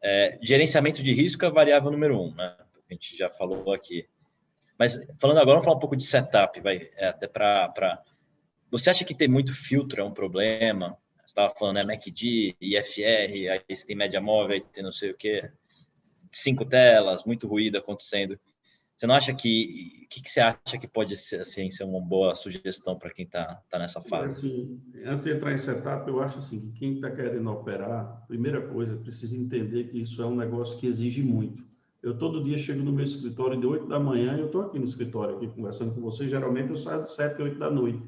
é, gerenciamento de risco é a variável número um, né? A gente já falou aqui. Mas falando agora, vamos falar um pouco de setup, vai, é, até para. Você acha que ter muito filtro é um problema? Você estava falando, né? MACD, IFR, aí você tem média móvel, aí tem não sei o quê. Cinco telas, muito ruído acontecendo. Você não acha que. O que, que, você acha que pode ser, assim, ser uma boa sugestão para quem está tá nessa fase? Assim, antes de entrar em setup, eu acho assim, que quem está querendo operar, primeira coisa, precisa entender que isso é um negócio que exige muito. Eu todo dia chego no meu escritório de 8 da manhã e eu estou aqui no escritório, aqui conversando com você. Geralmente eu saio de 7, 8 da noite.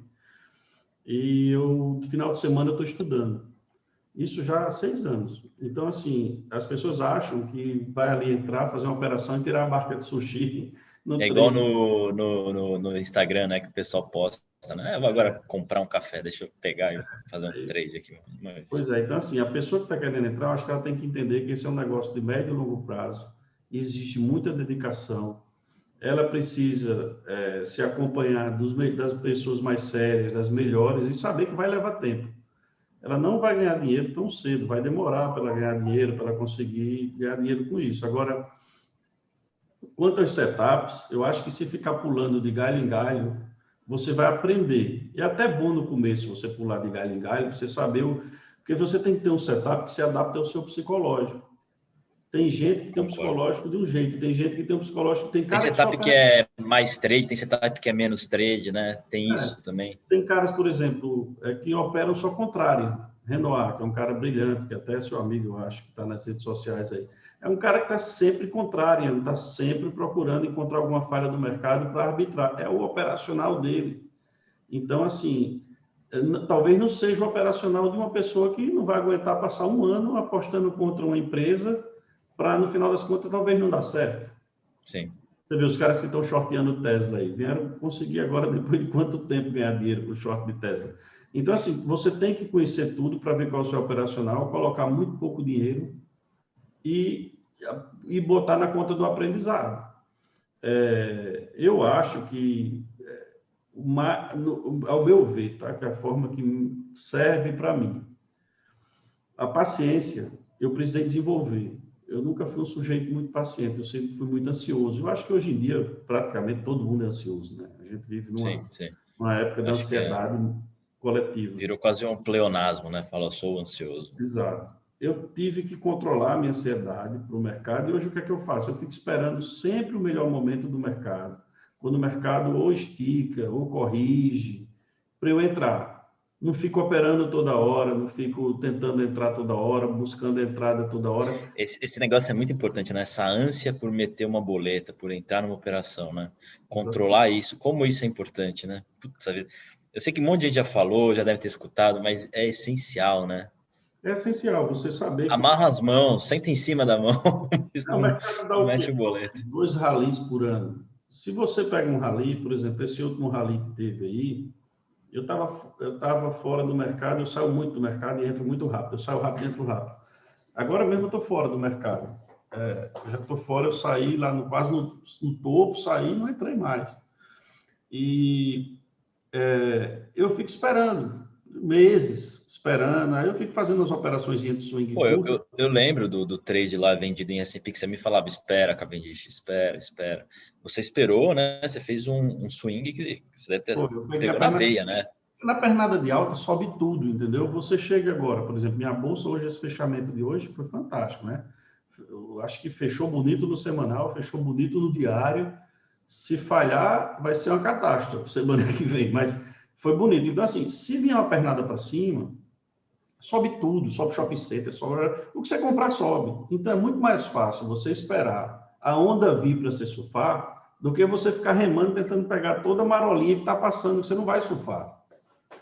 E eu, no final de semana, eu estou estudando. Isso já há seis anos. Então, assim, as pessoas acham que vai ali entrar, fazer uma operação e tirar a barca de sushi. (laughs) é igual no, no, no, no, Instagram, né, que o pessoal posta, né? Eu vou agora comprar um café, deixa eu pegar e fazer um trade aqui. Pois é, então, assim, a pessoa que está querendo entrar, eu acho que ela tem que entender que esse é um negócio de médio e longo prazo existe muita dedicação. Ela precisa é, se acompanhar dos, das pessoas mais sérias, das melhores, e saber que vai levar tempo. Ela não vai ganhar dinheiro tão cedo, vai demorar para ela ganhar dinheiro, para ela conseguir ganhar dinheiro com isso. Agora, quanto às setups, eu acho que se ficar pulando de galho em galho, você vai aprender. É até bom no começo você pular de galho em galho, você saber o. Porque você tem que ter um setup que se adapte ao seu psicológico. Tem gente que tem um psicológico de um jeito, tem gente que tem um psicológico. Tem, cara tem setup que, é mais trade, tem setup que é menos trade, né? Tem é, isso também. Tem caras, por exemplo, é, que operam só contrário. Renoir, que é um cara brilhante, que até é seu amigo, eu acho, que está nas redes sociais aí. É um cara que está sempre contrário, está sempre procurando encontrar alguma falha do mercado para arbitrar. É o operacional dele. Então, assim, é, talvez não seja o operacional de uma pessoa que não vai aguentar passar um ano apostando contra uma empresa para no final das contas talvez não dar certo. Sim. Você vê os caras que estão shorteando Tesla aí, vieram conseguir agora, (laughs) depois de quanto tempo, ganhar dinheiro com o short de Tesla. Então, assim, você tem que conhecer tudo para ver qual é o seu operacional, colocar muito pouco dinheiro e, e botar na conta do aprendizado. É, eu acho que, é, uma, no, ao meu ver, tá, que é a forma que serve para mim, a paciência eu precisei desenvolver eu nunca fui um sujeito muito paciente, eu sempre fui muito ansioso. Eu acho que hoje em dia, praticamente, todo mundo é ansioso, né? A gente vive numa, sim, sim. numa época de é. ansiedade é... coletiva. Virou quase um pleonasmo, né? Fala, sou ansioso. Exato. Eu tive que controlar a minha ansiedade para o mercado, e hoje o que é que eu faço? Eu fico esperando sempre o melhor momento do mercado. Quando o mercado ou estica, ou corrige, para eu entrar não fico operando toda hora, não fico tentando entrar toda hora, buscando entrada toda hora. Esse, esse, negócio é muito importante, né? Essa ânsia por meter uma boleta, por entrar numa operação, né? Controlar Exatamente. isso, como isso é importante, né? Putz, eu sei que um monte de gente já falou, já deve ter escutado, mas é essencial, né? É essencial você saber. Amarra as mãos, senta em cima da mão. (laughs) Não, não, dá o mete o boleto. Dois ralis por ano. Se você pega um rali, por exemplo, esse último rali que teve aí, eu estava eu tava fora do mercado, eu saio muito do mercado e entro muito rápido. Eu saio rápido e entro rápido. Agora mesmo eu estou fora do mercado. É, já estou fora, eu saí lá no, quase no, no topo, saí e não entrei mais. E é, eu fico esperando meses esperando, aí eu fico fazendo as operações de swing. Pô, eu, eu, eu, lembro do, do trade lá vendido em S&P que você me falava, espera, Cavendish, espera, espera. Você esperou, né? Você fez um, um swing que você deve ter Pô, pegou na veia, né? Na pernada de alta sobe tudo, entendeu? Você chega agora, por exemplo, minha bolsa hoje, esse fechamento de hoje foi fantástico, né? Eu acho que fechou bonito no semanal, fechou bonito no diário. Se falhar, vai ser uma catástrofe semana (laughs) que vem, mas foi bonito. Então, assim, se vier uma pernada para cima, sobe tudo, sobe shopping center, sobe... o que você comprar sobe. Então, é muito mais fácil você esperar a onda vir para você surfar do que você ficar remando, tentando pegar toda a marolinha que está passando, que você não vai surfar.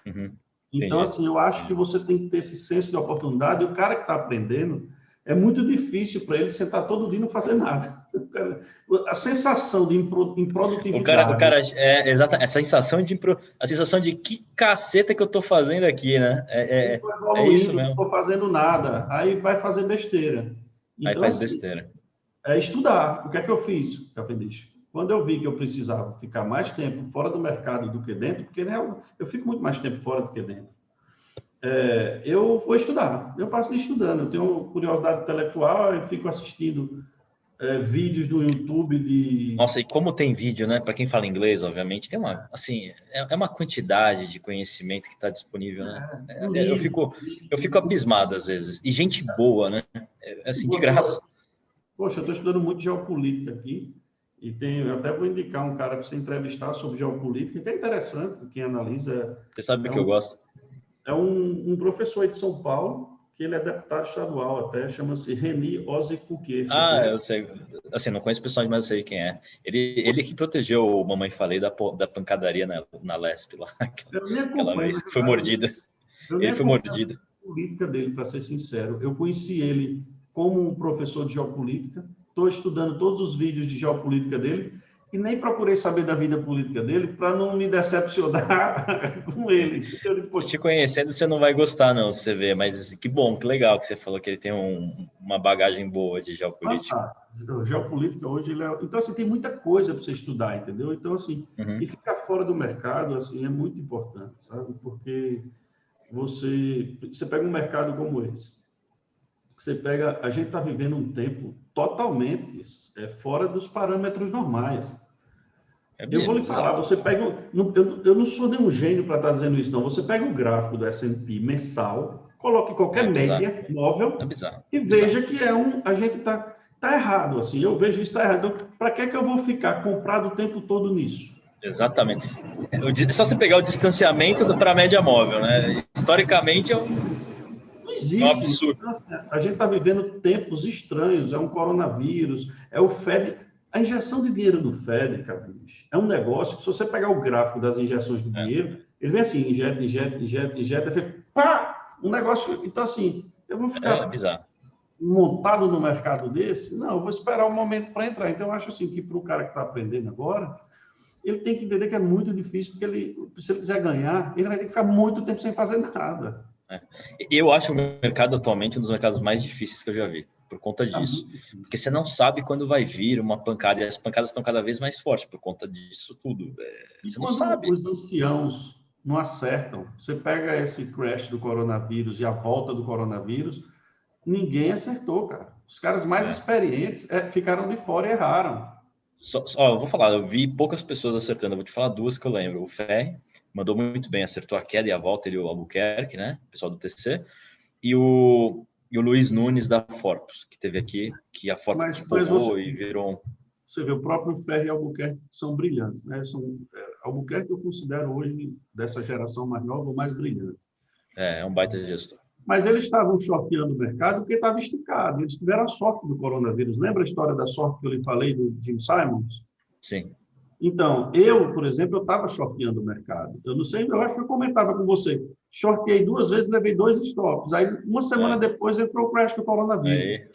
Uhum. Então, assim, eu acho que você tem que ter esse senso de oportunidade. E o cara que está aprendendo, é muito difícil para ele sentar todo dia e não fazer nada. A sensação de improdutividade. O cara, o cara é exata, a sensação de a sensação de que caceta que eu estou fazendo aqui, né? É, é, é isso mesmo. Não estou fazendo nada, aí vai fazer besteira. Então, aí faz assim, besteira. É estudar. O que é que eu fiz, Cavendish? Quando eu vi que eu precisava ficar mais tempo fora do mercado do que dentro, porque né, eu, eu fico muito mais tempo fora do que dentro é, eu vou estudar. Eu passo de estudando. Eu tenho curiosidade intelectual, eu fico assistindo é, vídeos do YouTube de. Nossa, e como tem vídeo, né? Para quem fala inglês, obviamente, tem uma, assim, é, é uma quantidade de conhecimento que está disponível, né? É, é eu fico, eu fico abismado às vezes. E gente boa, né? É, assim, de graça. Poxa, eu estou estudando muito geopolítica aqui. E tem, eu até vou indicar um cara para você entrevistar sobre geopolítica, que é interessante, quem analisa. Você sabe é que um, eu gosto. É um, um professor de São Paulo, que ele é deputado estadual até, chama-se Reni Ozicuque. Ah, eu sei. Assim, não conheço pessoalmente, mas eu sei quem é. Ele, ele que protegeu o Mamãe Falei da, da pancadaria na, na Lesp lá. Aquela vez que foi mordida. Ele foi mordido. A política dele, para ser sincero. Eu conheci ele como um professor de geopolítica. Estou estudando todos os vídeos de geopolítica dele e nem procurei saber da vida política dele para não me decepcionar (laughs) com ele. Depois... Te conhecendo, você não vai gostar, não, você vê, mas que bom, que legal que você falou que ele tem um, uma bagagem boa de geopolítica. Ah, tá. Geopolítica hoje, é... então assim, tem muita coisa para você estudar, entendeu? Então, assim, uhum. e ficar fora do mercado, assim, é muito importante, sabe? Porque você, você pega um mercado como esse, você pega, a gente está vivendo um tempo totalmente é, fora dos parâmetros normais. É eu vou lhe falar, você pega. Eu, eu não sou nenhum gênio para estar tá dizendo isso, não. Você pega o gráfico do SP mensal, coloque qualquer é média móvel é e veja que é um. A gente está tá errado, assim. Eu vejo isso está errado. Então, para que, que eu vou ficar comprado o tempo todo nisso? Exatamente. É só você pegar o distanciamento para a média móvel, né? Historicamente, é um, não existe. É um absurdo. A gente está vivendo tempos estranhos. É um coronavírus, é o FED. A injeção de dinheiro do FED, cara, é um negócio que, se você pegar o gráfico das injeções de é. dinheiro, ele vem assim, injeta, injeta, injeta, injeta, e fica, pá! Um negócio. Então, assim, eu vou ficar é montado no mercado desse? Não, eu vou esperar o um momento para entrar. Então, eu acho assim que para o cara que está aprendendo agora, ele tem que entender que é muito difícil, porque ele, se ele quiser ganhar, ele vai ter que ficar muito tempo sem fazer nada. É. Eu acho o mercado atualmente um dos mercados mais difíceis que eu já vi por conta tá disso. Porque você não sabe quando vai vir uma pancada, e as pancadas estão cada vez mais fortes por conta disso tudo. É, você não sabe. Os anciãos não acertam. Você pega esse crash do coronavírus e a volta do coronavírus, ninguém acertou, cara. Os caras mais é. experientes é, ficaram de fora e erraram. Só, só, eu vou falar, eu vi poucas pessoas acertando. Eu vou te falar duas que eu lembro. O Ferri mandou muito bem, acertou a queda e a volta, ele o Albuquerque, né? O pessoal do TC. E o, e o Luiz Nunes da Forpus, que teve aqui, que a Forpus pulou e virou Você vê, o próprio Ferri e Albuquerque são brilhantes, né? São, é, Albuquerque eu considero hoje, dessa geração mais nova, o mais brilhante. É, é um baita gestor. Mas eles estavam shorteando o mercado porque estava esticado. Eles tiveram a sorte do coronavírus. Lembra a história da sorte que eu lhe falei do Jim Simons? Sim. Então, eu, por exemplo, eu estava shorteando o mercado. Eu não sei, eu acho que eu comentava com você. Shorteei duas vezes, levei dois stops. Aí, uma semana é. depois, entrou o crash do coronavírus. Aí.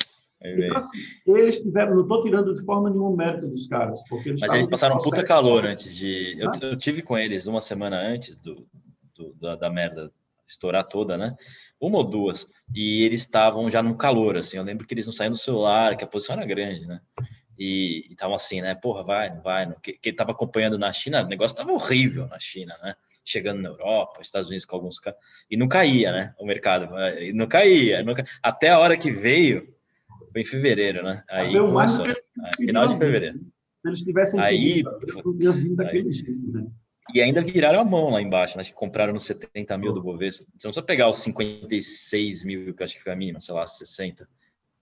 Aí então, assim, eles tiveram, não estou tirando de forma nenhuma o mérito dos caras. Porque eles Mas eles passaram um puta calor antes de. Eu, eu, tive com eles uma semana antes do, do da, da, merda estourar toda, né? Uma ou duas. E eles estavam já no calor, assim. Eu lembro que eles não saíam do celular, que a posição era grande, né? e estavam assim, né? Porra, vai, não vai. Não. Que, que ele estava acompanhando na China, o negócio estava horrível na China, né? Chegando na Europa, Estados Unidos com alguns caras. E não caía, né? O mercado. E não caía. Não Até a hora que veio, foi em fevereiro, né? Aí Veio começou. Mais é, final de fevereiro. Se eles tivessem aí, daquele jeito, né? E ainda viraram a mão lá embaixo, né? Que compraram nos 70 mil do Bovespa. Você não precisa pegar os 56 mil, que eu acho que foi a mínima, sei lá, 60.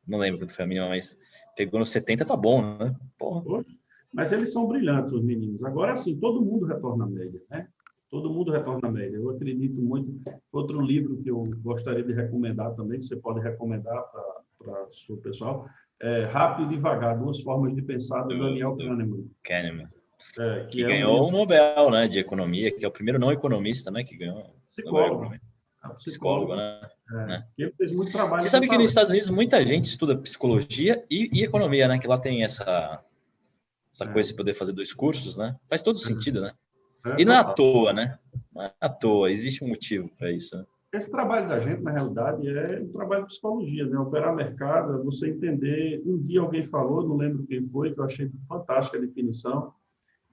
Não lembro quanto foi a mínima, mas Pegou no 70, tá bom, né? Porra. Mas eles são brilhantes, os meninos. Agora, sim, todo mundo retorna à média, né? Todo mundo retorna à média. Eu acredito muito. Outro livro que eu gostaria de recomendar também, que você pode recomendar para o seu pessoal, é Rápido e Devagar, Duas Formas de Pensar, do, Daniel Kahneman. Kahneman. É, que, que é ganhou um... o Nobel né, de Economia, que é o primeiro não economista né, que ganhou. Psicólogo. É psicólogo, né? É, né? Ele fez muito trabalho. Você sabe que nos Estados Unidos muita gente estuda psicologia e, e economia, né? Que lá tem essa, essa é. coisa de poder fazer dois cursos, né? Faz todo sentido, né? É, e não é à toa, né? Não é à toa, existe um motivo para isso. Né? Esse trabalho da gente, na realidade, é um trabalho de psicologia, né? Operar mercado, é você entender. Um dia alguém falou, não lembro quem foi, que eu achei fantástica a definição,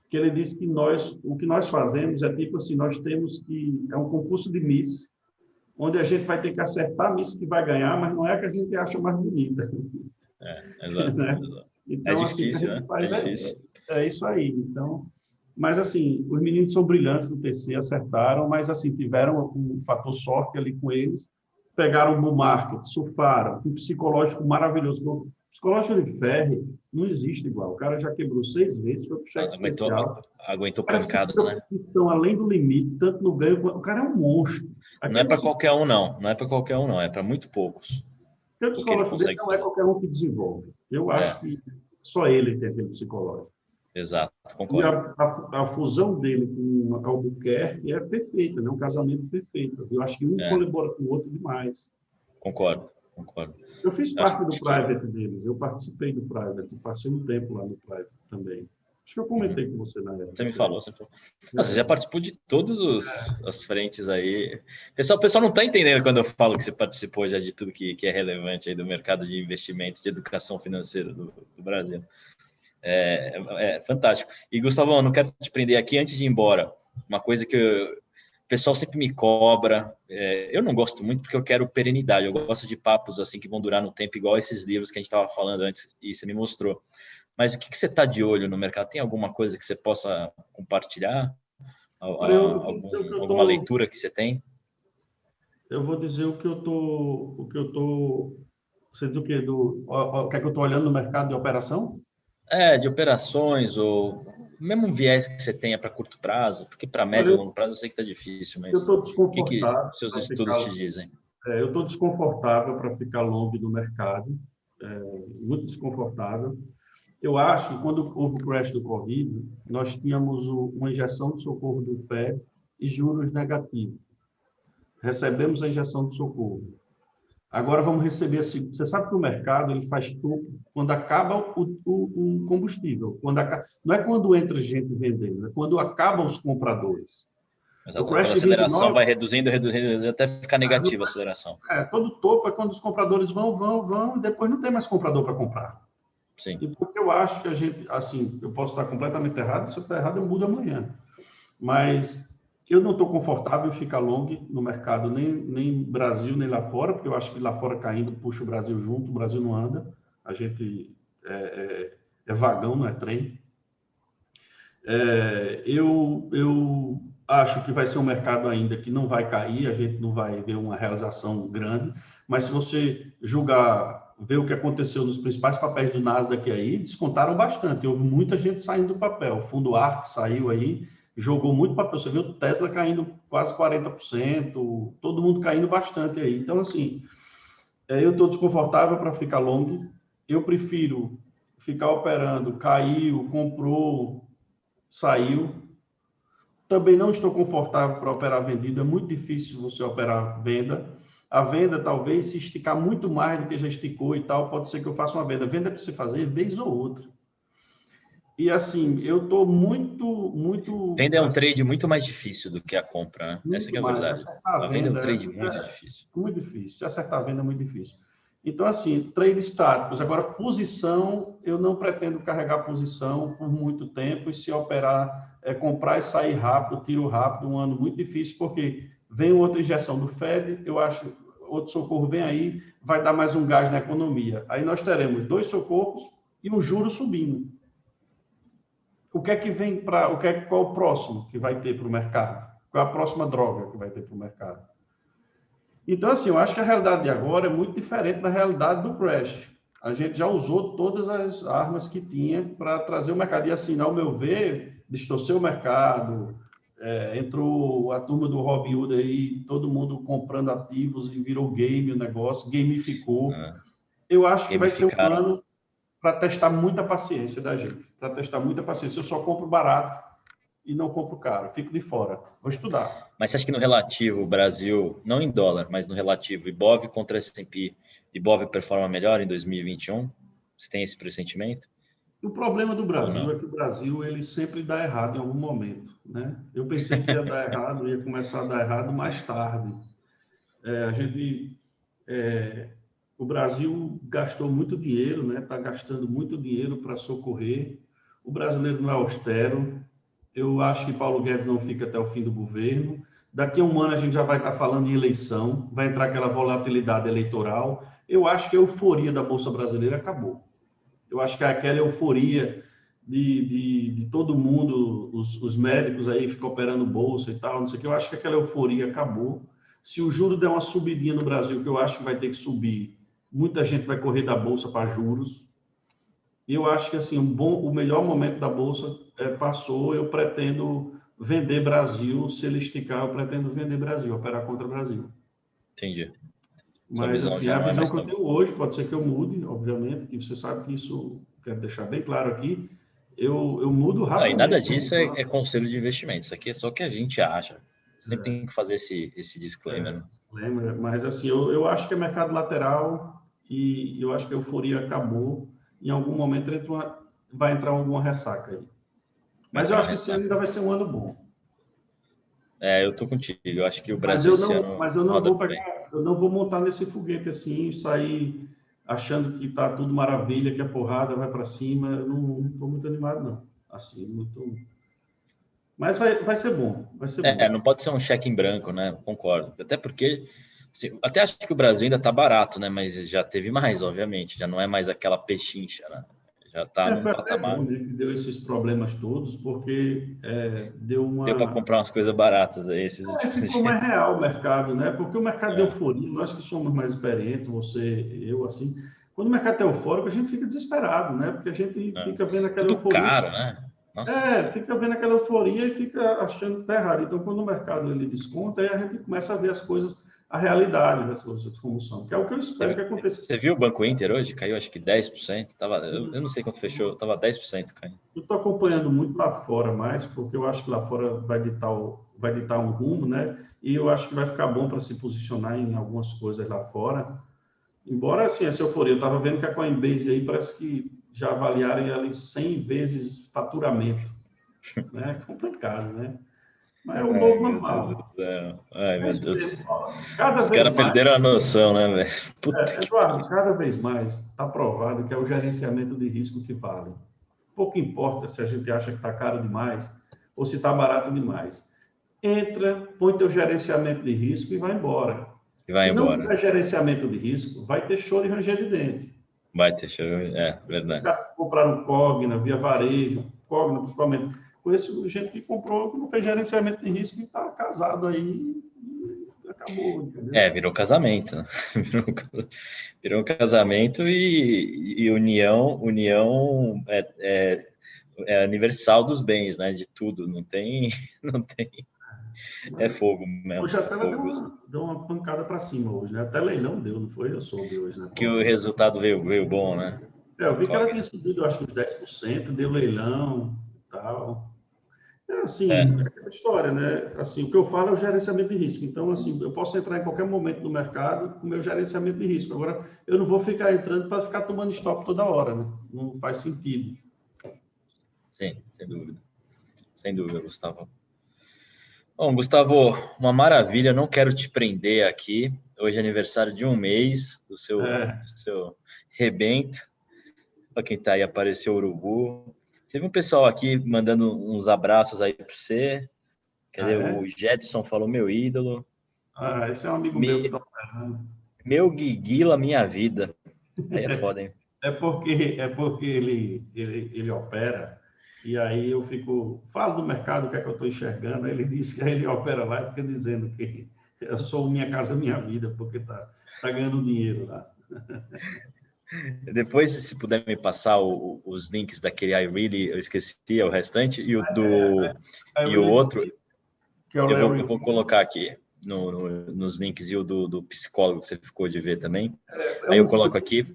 que ele disse que nós, o que nós fazemos é tipo assim, nós temos que é um concurso de miss onde a gente vai ter que acertar a miss que vai ganhar, mas não é a que a gente acha mais bonita. É, exato, (laughs) né? exato. Então, é difícil, assim, né? É, difícil. É, é, isso aí. Então, mas assim, os meninos são brilhantes no TC, acertaram, mas assim tiveram um fator sorte ali com eles, pegaram o market, surfaram, um psicológico maravilhoso. O psicológico de ferro não existe igual. O cara já quebrou seis vezes, foi pro cheque aguentou, especial. Aguentou pancada, né? Estão além do limite, tanto no ganho, o cara é um monstro. Aqui não é para qualquer um, não. Não é para qualquer um, não. É para muito poucos. O psicológico dele não é qualquer um que desenvolve. Eu é. acho que só ele tem aquele psicológico. Exato, concordo. E a, a, a, fusão dele com Albuquerque é perfeita, né? um casamento perfeito. Eu acho que um é. colabora com o outro demais. Concordo, concordo. Eu fiz parte do private que... deles, eu participei do private, passei um tempo lá no private também. Acho que eu comentei uhum. com você na época. Você me falou, você falou. Nossa, é. já participou de todas é. as frentes aí. O pessoal, o pessoal não está entendendo quando eu falo que você participou já de tudo que, que é relevante aí do mercado de investimentos, de educação financeira do, do Brasil. É, é, é, fantástico. E, Gustavo, não quero te prender aqui antes de ir embora. Uma coisa que eu, o pessoal sempre me cobra. É, eu não gosto muito porque eu quero perenidade. Eu gosto de papos assim que vão durar no tempo, igual esses livros que a gente estava falando antes e você me mostrou. Mas o que, que você está de olho no mercado? Tem alguma coisa que você possa compartilhar? Algum, alguma leitura que você tem? Eu vou dizer o que eu tô, o que eu tô. Você diz o que do, o, o que é que eu estou olhando no mercado de operação? É, de operações ou mesmo um viés que você tenha para curto prazo, porque para médio e longo prazo eu sei que está difícil, mas o que, que seus estudos ficar, te dizem? É, eu estou desconfortável para ficar longo no mercado, é, muito desconfortável. Eu acho que quando houve o crash do Covid, nós tínhamos uma injeção de socorro do FED e juros negativos. Recebemos a injeção de socorro. Agora vamos receber assim. Você sabe que o mercado ele faz topo quando acaba o, o, o combustível. Quando acaba, não é quando entra gente vendendo, é quando acabam os compradores. o crash a aceleração 29, vai reduzindo, reduzindo, até ficar negativa a aceleração. É, todo topo é quando os compradores vão, vão, vão, e depois não tem mais comprador para comprar. Sim. E porque eu acho que a gente, assim, eu posso estar completamente errado, se eu estar errado, eu mudo amanhã. Mas eu não estou confortável em ficar long no mercado, nem, nem Brasil, nem lá fora, porque eu acho que lá fora caindo puxa o Brasil junto, o Brasil não anda. A gente é, é, é vagão, não é trem. É, eu, eu acho que vai ser um mercado ainda que não vai cair, a gente não vai ver uma realização grande, mas se você julgar, ver o que aconteceu nos principais papéis do Nasdaq aí, descontaram bastante. Houve muita gente saindo do papel. O fundo ARC saiu aí, jogou muito papel. Você viu o Tesla caindo quase 40%, todo mundo caindo bastante aí. Então, assim, é, eu estou desconfortável para ficar long. Eu prefiro ficar operando, caiu, comprou, saiu. Também não estou confortável para operar vendido, é muito difícil você operar venda. A venda, talvez, se esticar muito mais do que já esticou e tal, pode ser que eu faça uma venda. Venda é para você fazer vez ou outra. E assim, eu estou muito, muito. Venda é um trade muito mais difícil do que a compra, né? Essa é a verdade. A, venda, é um trade é, muito difícil. Muito difícil. Se acertar a venda é muito difícil. Então, assim, trades estáticos. Agora, posição, eu não pretendo carregar posição por muito tempo e se operar, é, comprar e sair rápido, tiro rápido, um ano muito difícil, porque vem outra injeção do Fed, eu acho, outro socorro vem aí, vai dar mais um gás na economia. Aí nós teremos dois socorros e um juro subindo o que é que vem para o que é qual o próximo que vai ter para o mercado? Qual é a próxima droga que vai ter para o mercado? Então, assim, eu acho que a realidade de agora é muito diferente da realidade do crash. A gente já usou todas as armas que tinha para trazer o mercado. E, assim, ao meu ver, distorceu o mercado, é, entrou a turma do Robinhood aí, todo mundo comprando ativos e virou game o negócio, gamificou. É. Eu acho que vai ser um ano para testar muita paciência da gente, para testar muita paciência. Eu só compro barato e não compro caro, fico de fora. Vou estudar. Mas você acha que no relativo, o Brasil, não em dólar, mas no relativo, Ibov contra S&P, Ibov performa melhor em 2021? Você tem esse pressentimento? O problema do Brasil é que o Brasil ele sempre dá errado em algum momento, né? Eu pensei que ia dar errado, ia começar a dar errado mais tarde. É, a gente é, o Brasil gastou muito dinheiro, né? Está gastando muito dinheiro para socorrer. O brasileiro não é austero. Eu acho que Paulo Guedes não fica até o fim do governo. Daqui a um ano a gente já vai estar tá falando em eleição, vai entrar aquela volatilidade eleitoral. Eu acho que a euforia da Bolsa Brasileira acabou. Eu acho que aquela euforia de, de, de todo mundo, os, os, médicos aí ficam operando bolsa e tal, não sei o que, eu acho que aquela euforia acabou. Se o juro der uma subidinha no Brasil, que eu acho que vai ter que subir, muita gente vai correr da bolsa para juros. Eu acho que assim, um bom, o melhor momento da bolsa é, passou. Eu pretendo vender Brasil, se ele esticar, eu pretendo vender Brasil, operar contra o Brasil. Entendi. Mas assim, a visão que eu tenho hoje, pode ser que eu mude, obviamente, que você sabe que isso, quero deixar bem claro aqui, eu, eu mudo rápido. nada disso é, é, conselho de investimento, isso aqui é só o que a gente acha. Sempre é. tem que fazer esse, esse disclaimer. É, disclaimer. Mas assim, eu, eu acho que é mercado lateral e eu acho que a euforia acabou. Em algum momento entra uma, vai entrar alguma ressaca aí. Mas eu acho que esse ano ainda vai ser um ano bom. É, eu tô contigo. Eu acho que o Brasil. Mas eu não, mas eu não vou pegar, eu não vou montar nesse foguete assim, sair achando que tá tudo maravilha, que a porrada vai para cima. Eu não estou muito animado, não. Assim, muito. Mas vai, vai ser bom. Vai ser é, bom. não pode ser um cheque em branco, né? Concordo. Até porque. Assim, até acho que o Brasil ainda tá barato, né? Mas já teve mais, obviamente. Já não é mais aquela pechincha, né? Já está é, no patamar. Bom, né, que deu esses problemas todos, porque é, deu uma. Deu para comprar umas coisas baratas aí. Esses... É, ficou (laughs) mais real o mercado, né? Porque o mercado é. de euforia, nós que somos mais experientes, você, eu, assim. Quando o mercado é eufórico, a gente fica desesperado, né? Porque a gente é. fica vendo aquela Tudo euforia. caro, né? Nossa. É, fica vendo aquela euforia e fica achando que está errado. Então, quando o mercado ele desconta, aí a gente começa a ver as coisas a realidade das coisas como são, que é o que eu espero que aconteça. Você viu o Banco Inter hoje? Caiu acho que 10%. Tava, eu, eu não sei quanto fechou, estava 10% caindo. Eu estou acompanhando muito lá fora mais, porque eu acho que lá fora vai ditar, o, vai ditar um rumo, né? E eu acho que vai ficar bom para se posicionar em algumas coisas lá fora. Embora, assim, essa euforia, eu estava vendo que a Coinbase aí parece que já avaliaram ali 100 vezes faturamento. (laughs) Né? É complicado, né? Mas é o novo normal. Ai, meu Deus. Cada Os caras perderam a noção, né, velho? É, Eduardo, cada vez mais está provado que é o gerenciamento de risco que vale. Pouco importa se a gente acha que está caro demais ou se está barato demais. Entra, põe teu gerenciamento de risco e vai embora. E vai se embora. não tiver gerenciamento de risco, vai ter show de ranger de dente. Vai ter show, é verdade. Os caras compraram Cogna, via varejo, Cogna principalmente Conheço gente que comprou, que não fez gerenciamento de risco e está casado aí e acabou. Entendeu? É, virou casamento. Né? (laughs) Virou, virou casamento e, e união, união é, é, é, universal dos bens, né? De tudo. Não tem. (laughs) Não tem. É fogo mesmo. Hoje até deu uma, deu uma pancada para cima hoje, né? Até leilão deu, não foi? Eu soube hoje, né? Que o resultado veio, veio bom, né? É, eu vi que ela tinha subido, acho que uns 10%, deu leilão tal. É assim, é. é história, né? Assim, o que eu falo é o gerenciamento de risco. Então, assim, eu posso entrar em qualquer momento do mercado com o meu gerenciamento de risco. Agora, eu não vou ficar entrando para ficar tomando stop toda hora, né? Não faz sentido. Sim, sem dúvida. Sem dúvida, Gustavo. Bom, Gustavo, uma maravilha. Não quero te prender aqui. Hoje é aniversário de um mês do seu, é. do seu rebento. Para quem está aí, apareceu o Urubu. Teve um pessoal aqui mandando uns abraços aí para você. Cadê? Ah, é? O Jetson falou meu ídolo. Ah, esse é um amigo Me... meu que tá Meu Guiguila, minha vida. Aí é (laughs) foda, hein? É porque, é porque ele, ele, ele opera e aí eu fico, falo do mercado, o que é que eu estou enxergando, aí ele disse que ele opera lá e fica dizendo que eu sou minha casa, minha vida, porque tá, tá ganhando dinheiro lá. (laughs) Depois, se puder me passar o, os links daquele I Really, eu esqueci o restante, e o do é, é, é, e o outro, eu vou, eu vou, colocar aqui no, no, nos links e o do, do, psicólogo que você ficou de ver também. É, Aí eu coloco aqui.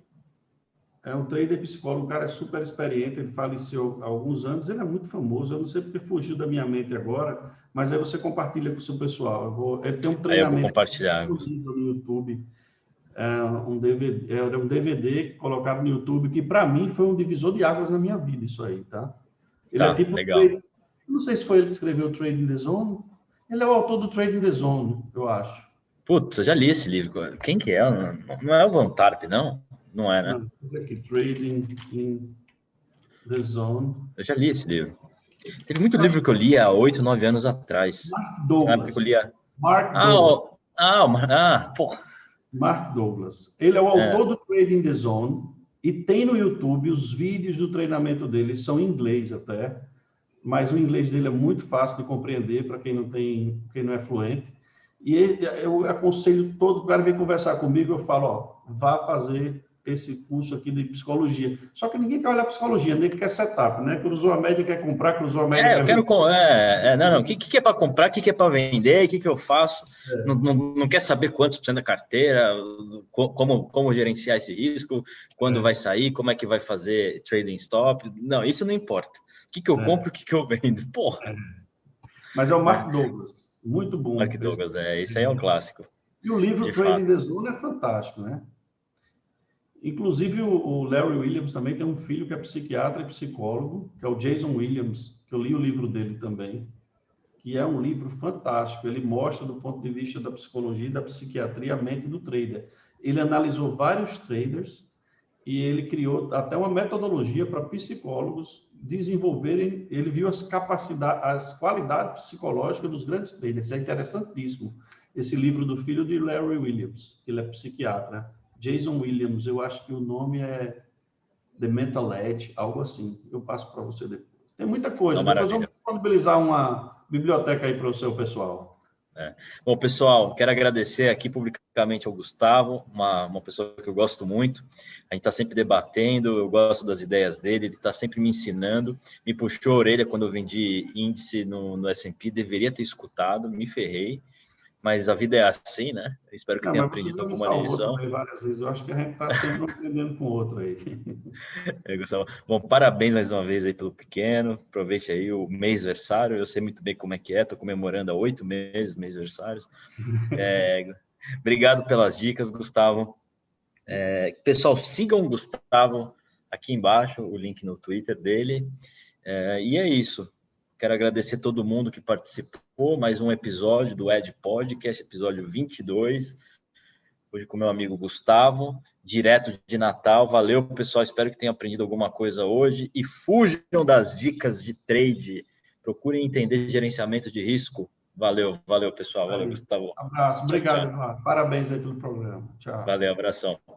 É um trader psicólogo, o cara é super experiente, ele faleceu há alguns anos, ele é muito famoso, eu não sei porque fugiu da minha mente agora, mas aí você compartilha com o seu pessoal. Vou, ele tem um treinamento eu vou compartilhar. no YouTube é, um DVD, era um DVD colocado no YouTube que para mim foi um divisor de águas na minha vida isso aí, tá? Ele tá, é tipo legal. Não sei se foi ele que escreveu Trading the Zone. Ele é o autor do Trading the Zone, eu acho. Putz, eu já li esse livro. Quem que é? Não, não é o Van Tarp, não? Não é, né? Aqui, Trading in the Zone. Eu já li esse livro. Teve muito livro que eu li há oito, nove anos atrás. Mark Douglas. eu lia... Mark ah, Douglas. ah, ah, porra. Mark Douglas. Ele é o autor é. do Trading the Zone E tem no YouTube os vídeos do treinamento dele, são em inglês até, mas o inglês dele é muito fácil de compreender para quem não tem, quem não é fluente. E eu aconselho todo o cara vir conversar comigo, eu falo, ó, vá fazer esse curso aqui de psicologia. Só que ninguém quer olhar psicologia, nem quer setup, né? Cruzou a média, quer comprar, cruzou a média. É, eu quero. Com, é, é, não, não. O que, que é para comprar, o que, que é para vender, o que, que eu faço? É. Não, não, não, quer saber quantos por cento da carteira, como, como gerenciar esse risco, quando é. vai sair, como é que vai fazer trading stop. Não, isso não importa. O que, que eu é. compro, o que, que eu vendo. Porra. É. Mas é o Mark Douglas. Muito bom. Mark Douglas, é. Isso aí é um clássico. E o livro Trading the Zone é fantástico, né? Inclusive, o Larry Williams também tem um filho que é psiquiatra e psicólogo, que é o Jason Williams, que eu li o livro dele também, que é um livro fantástico. Ele mostra, do ponto de vista da psicologia e da psiquiatria, a mente do trader. Ele analisou vários traders e ele criou até uma metodologia para psicólogos desenvolverem. Ele viu as capacidades, as qualidades psicológicas dos grandes traders. É interessantíssimo esse livro do filho de Larry Williams. Ele é psiquiatra. Jason Williams, eu acho que o nome é The Mental Edge, algo assim. Eu passo para você depois. Tem muita coisa. Não, depois vamos disponibilizar uma biblioteca aí para o seu pessoal. É. Bom, pessoal, quero agradecer aqui publicamente ao Gustavo, uma, uma pessoa que eu gosto muito. A gente está sempre debatendo, eu gosto das ideias dele, ele está sempre me ensinando. Me puxou a orelha quando eu vendi índice no, no S&P, deveria ter escutado, me ferrei mas a vida é assim, né? Espero que Não, tenha aprendido alguma lição. Várias vezes. Eu acho que a gente está sempre aprendendo com outro aí. (laughs) É, Gustavo. Bom, parabéns mais uma vez aí pelo pequeno. Aproveite aí o mês versário. Eu sei muito bem como é que é. Estou comemorando há oito meses mês versários. (laughs) É, obrigado pelas dicas, Gustavo. É, pessoal, sigam o Gustavo aqui embaixo, o link no Twitter dele. É, e é isso. Quero agradecer todo mundo que participou. Mais um episódio do Ed Podcast, episódio 22. Hoje com meu amigo Gustavo, direto de Natal. Valeu, pessoal. Espero que tenham aprendido alguma coisa hoje. E fujam das dicas de trade. Procurem entender gerenciamento de risco. Valeu, valeu, pessoal. Valeu, Gustavo. Abraço. Obrigado, tchau, tchau. Parabéns aí pelo programa. Tchau. Valeu, abração.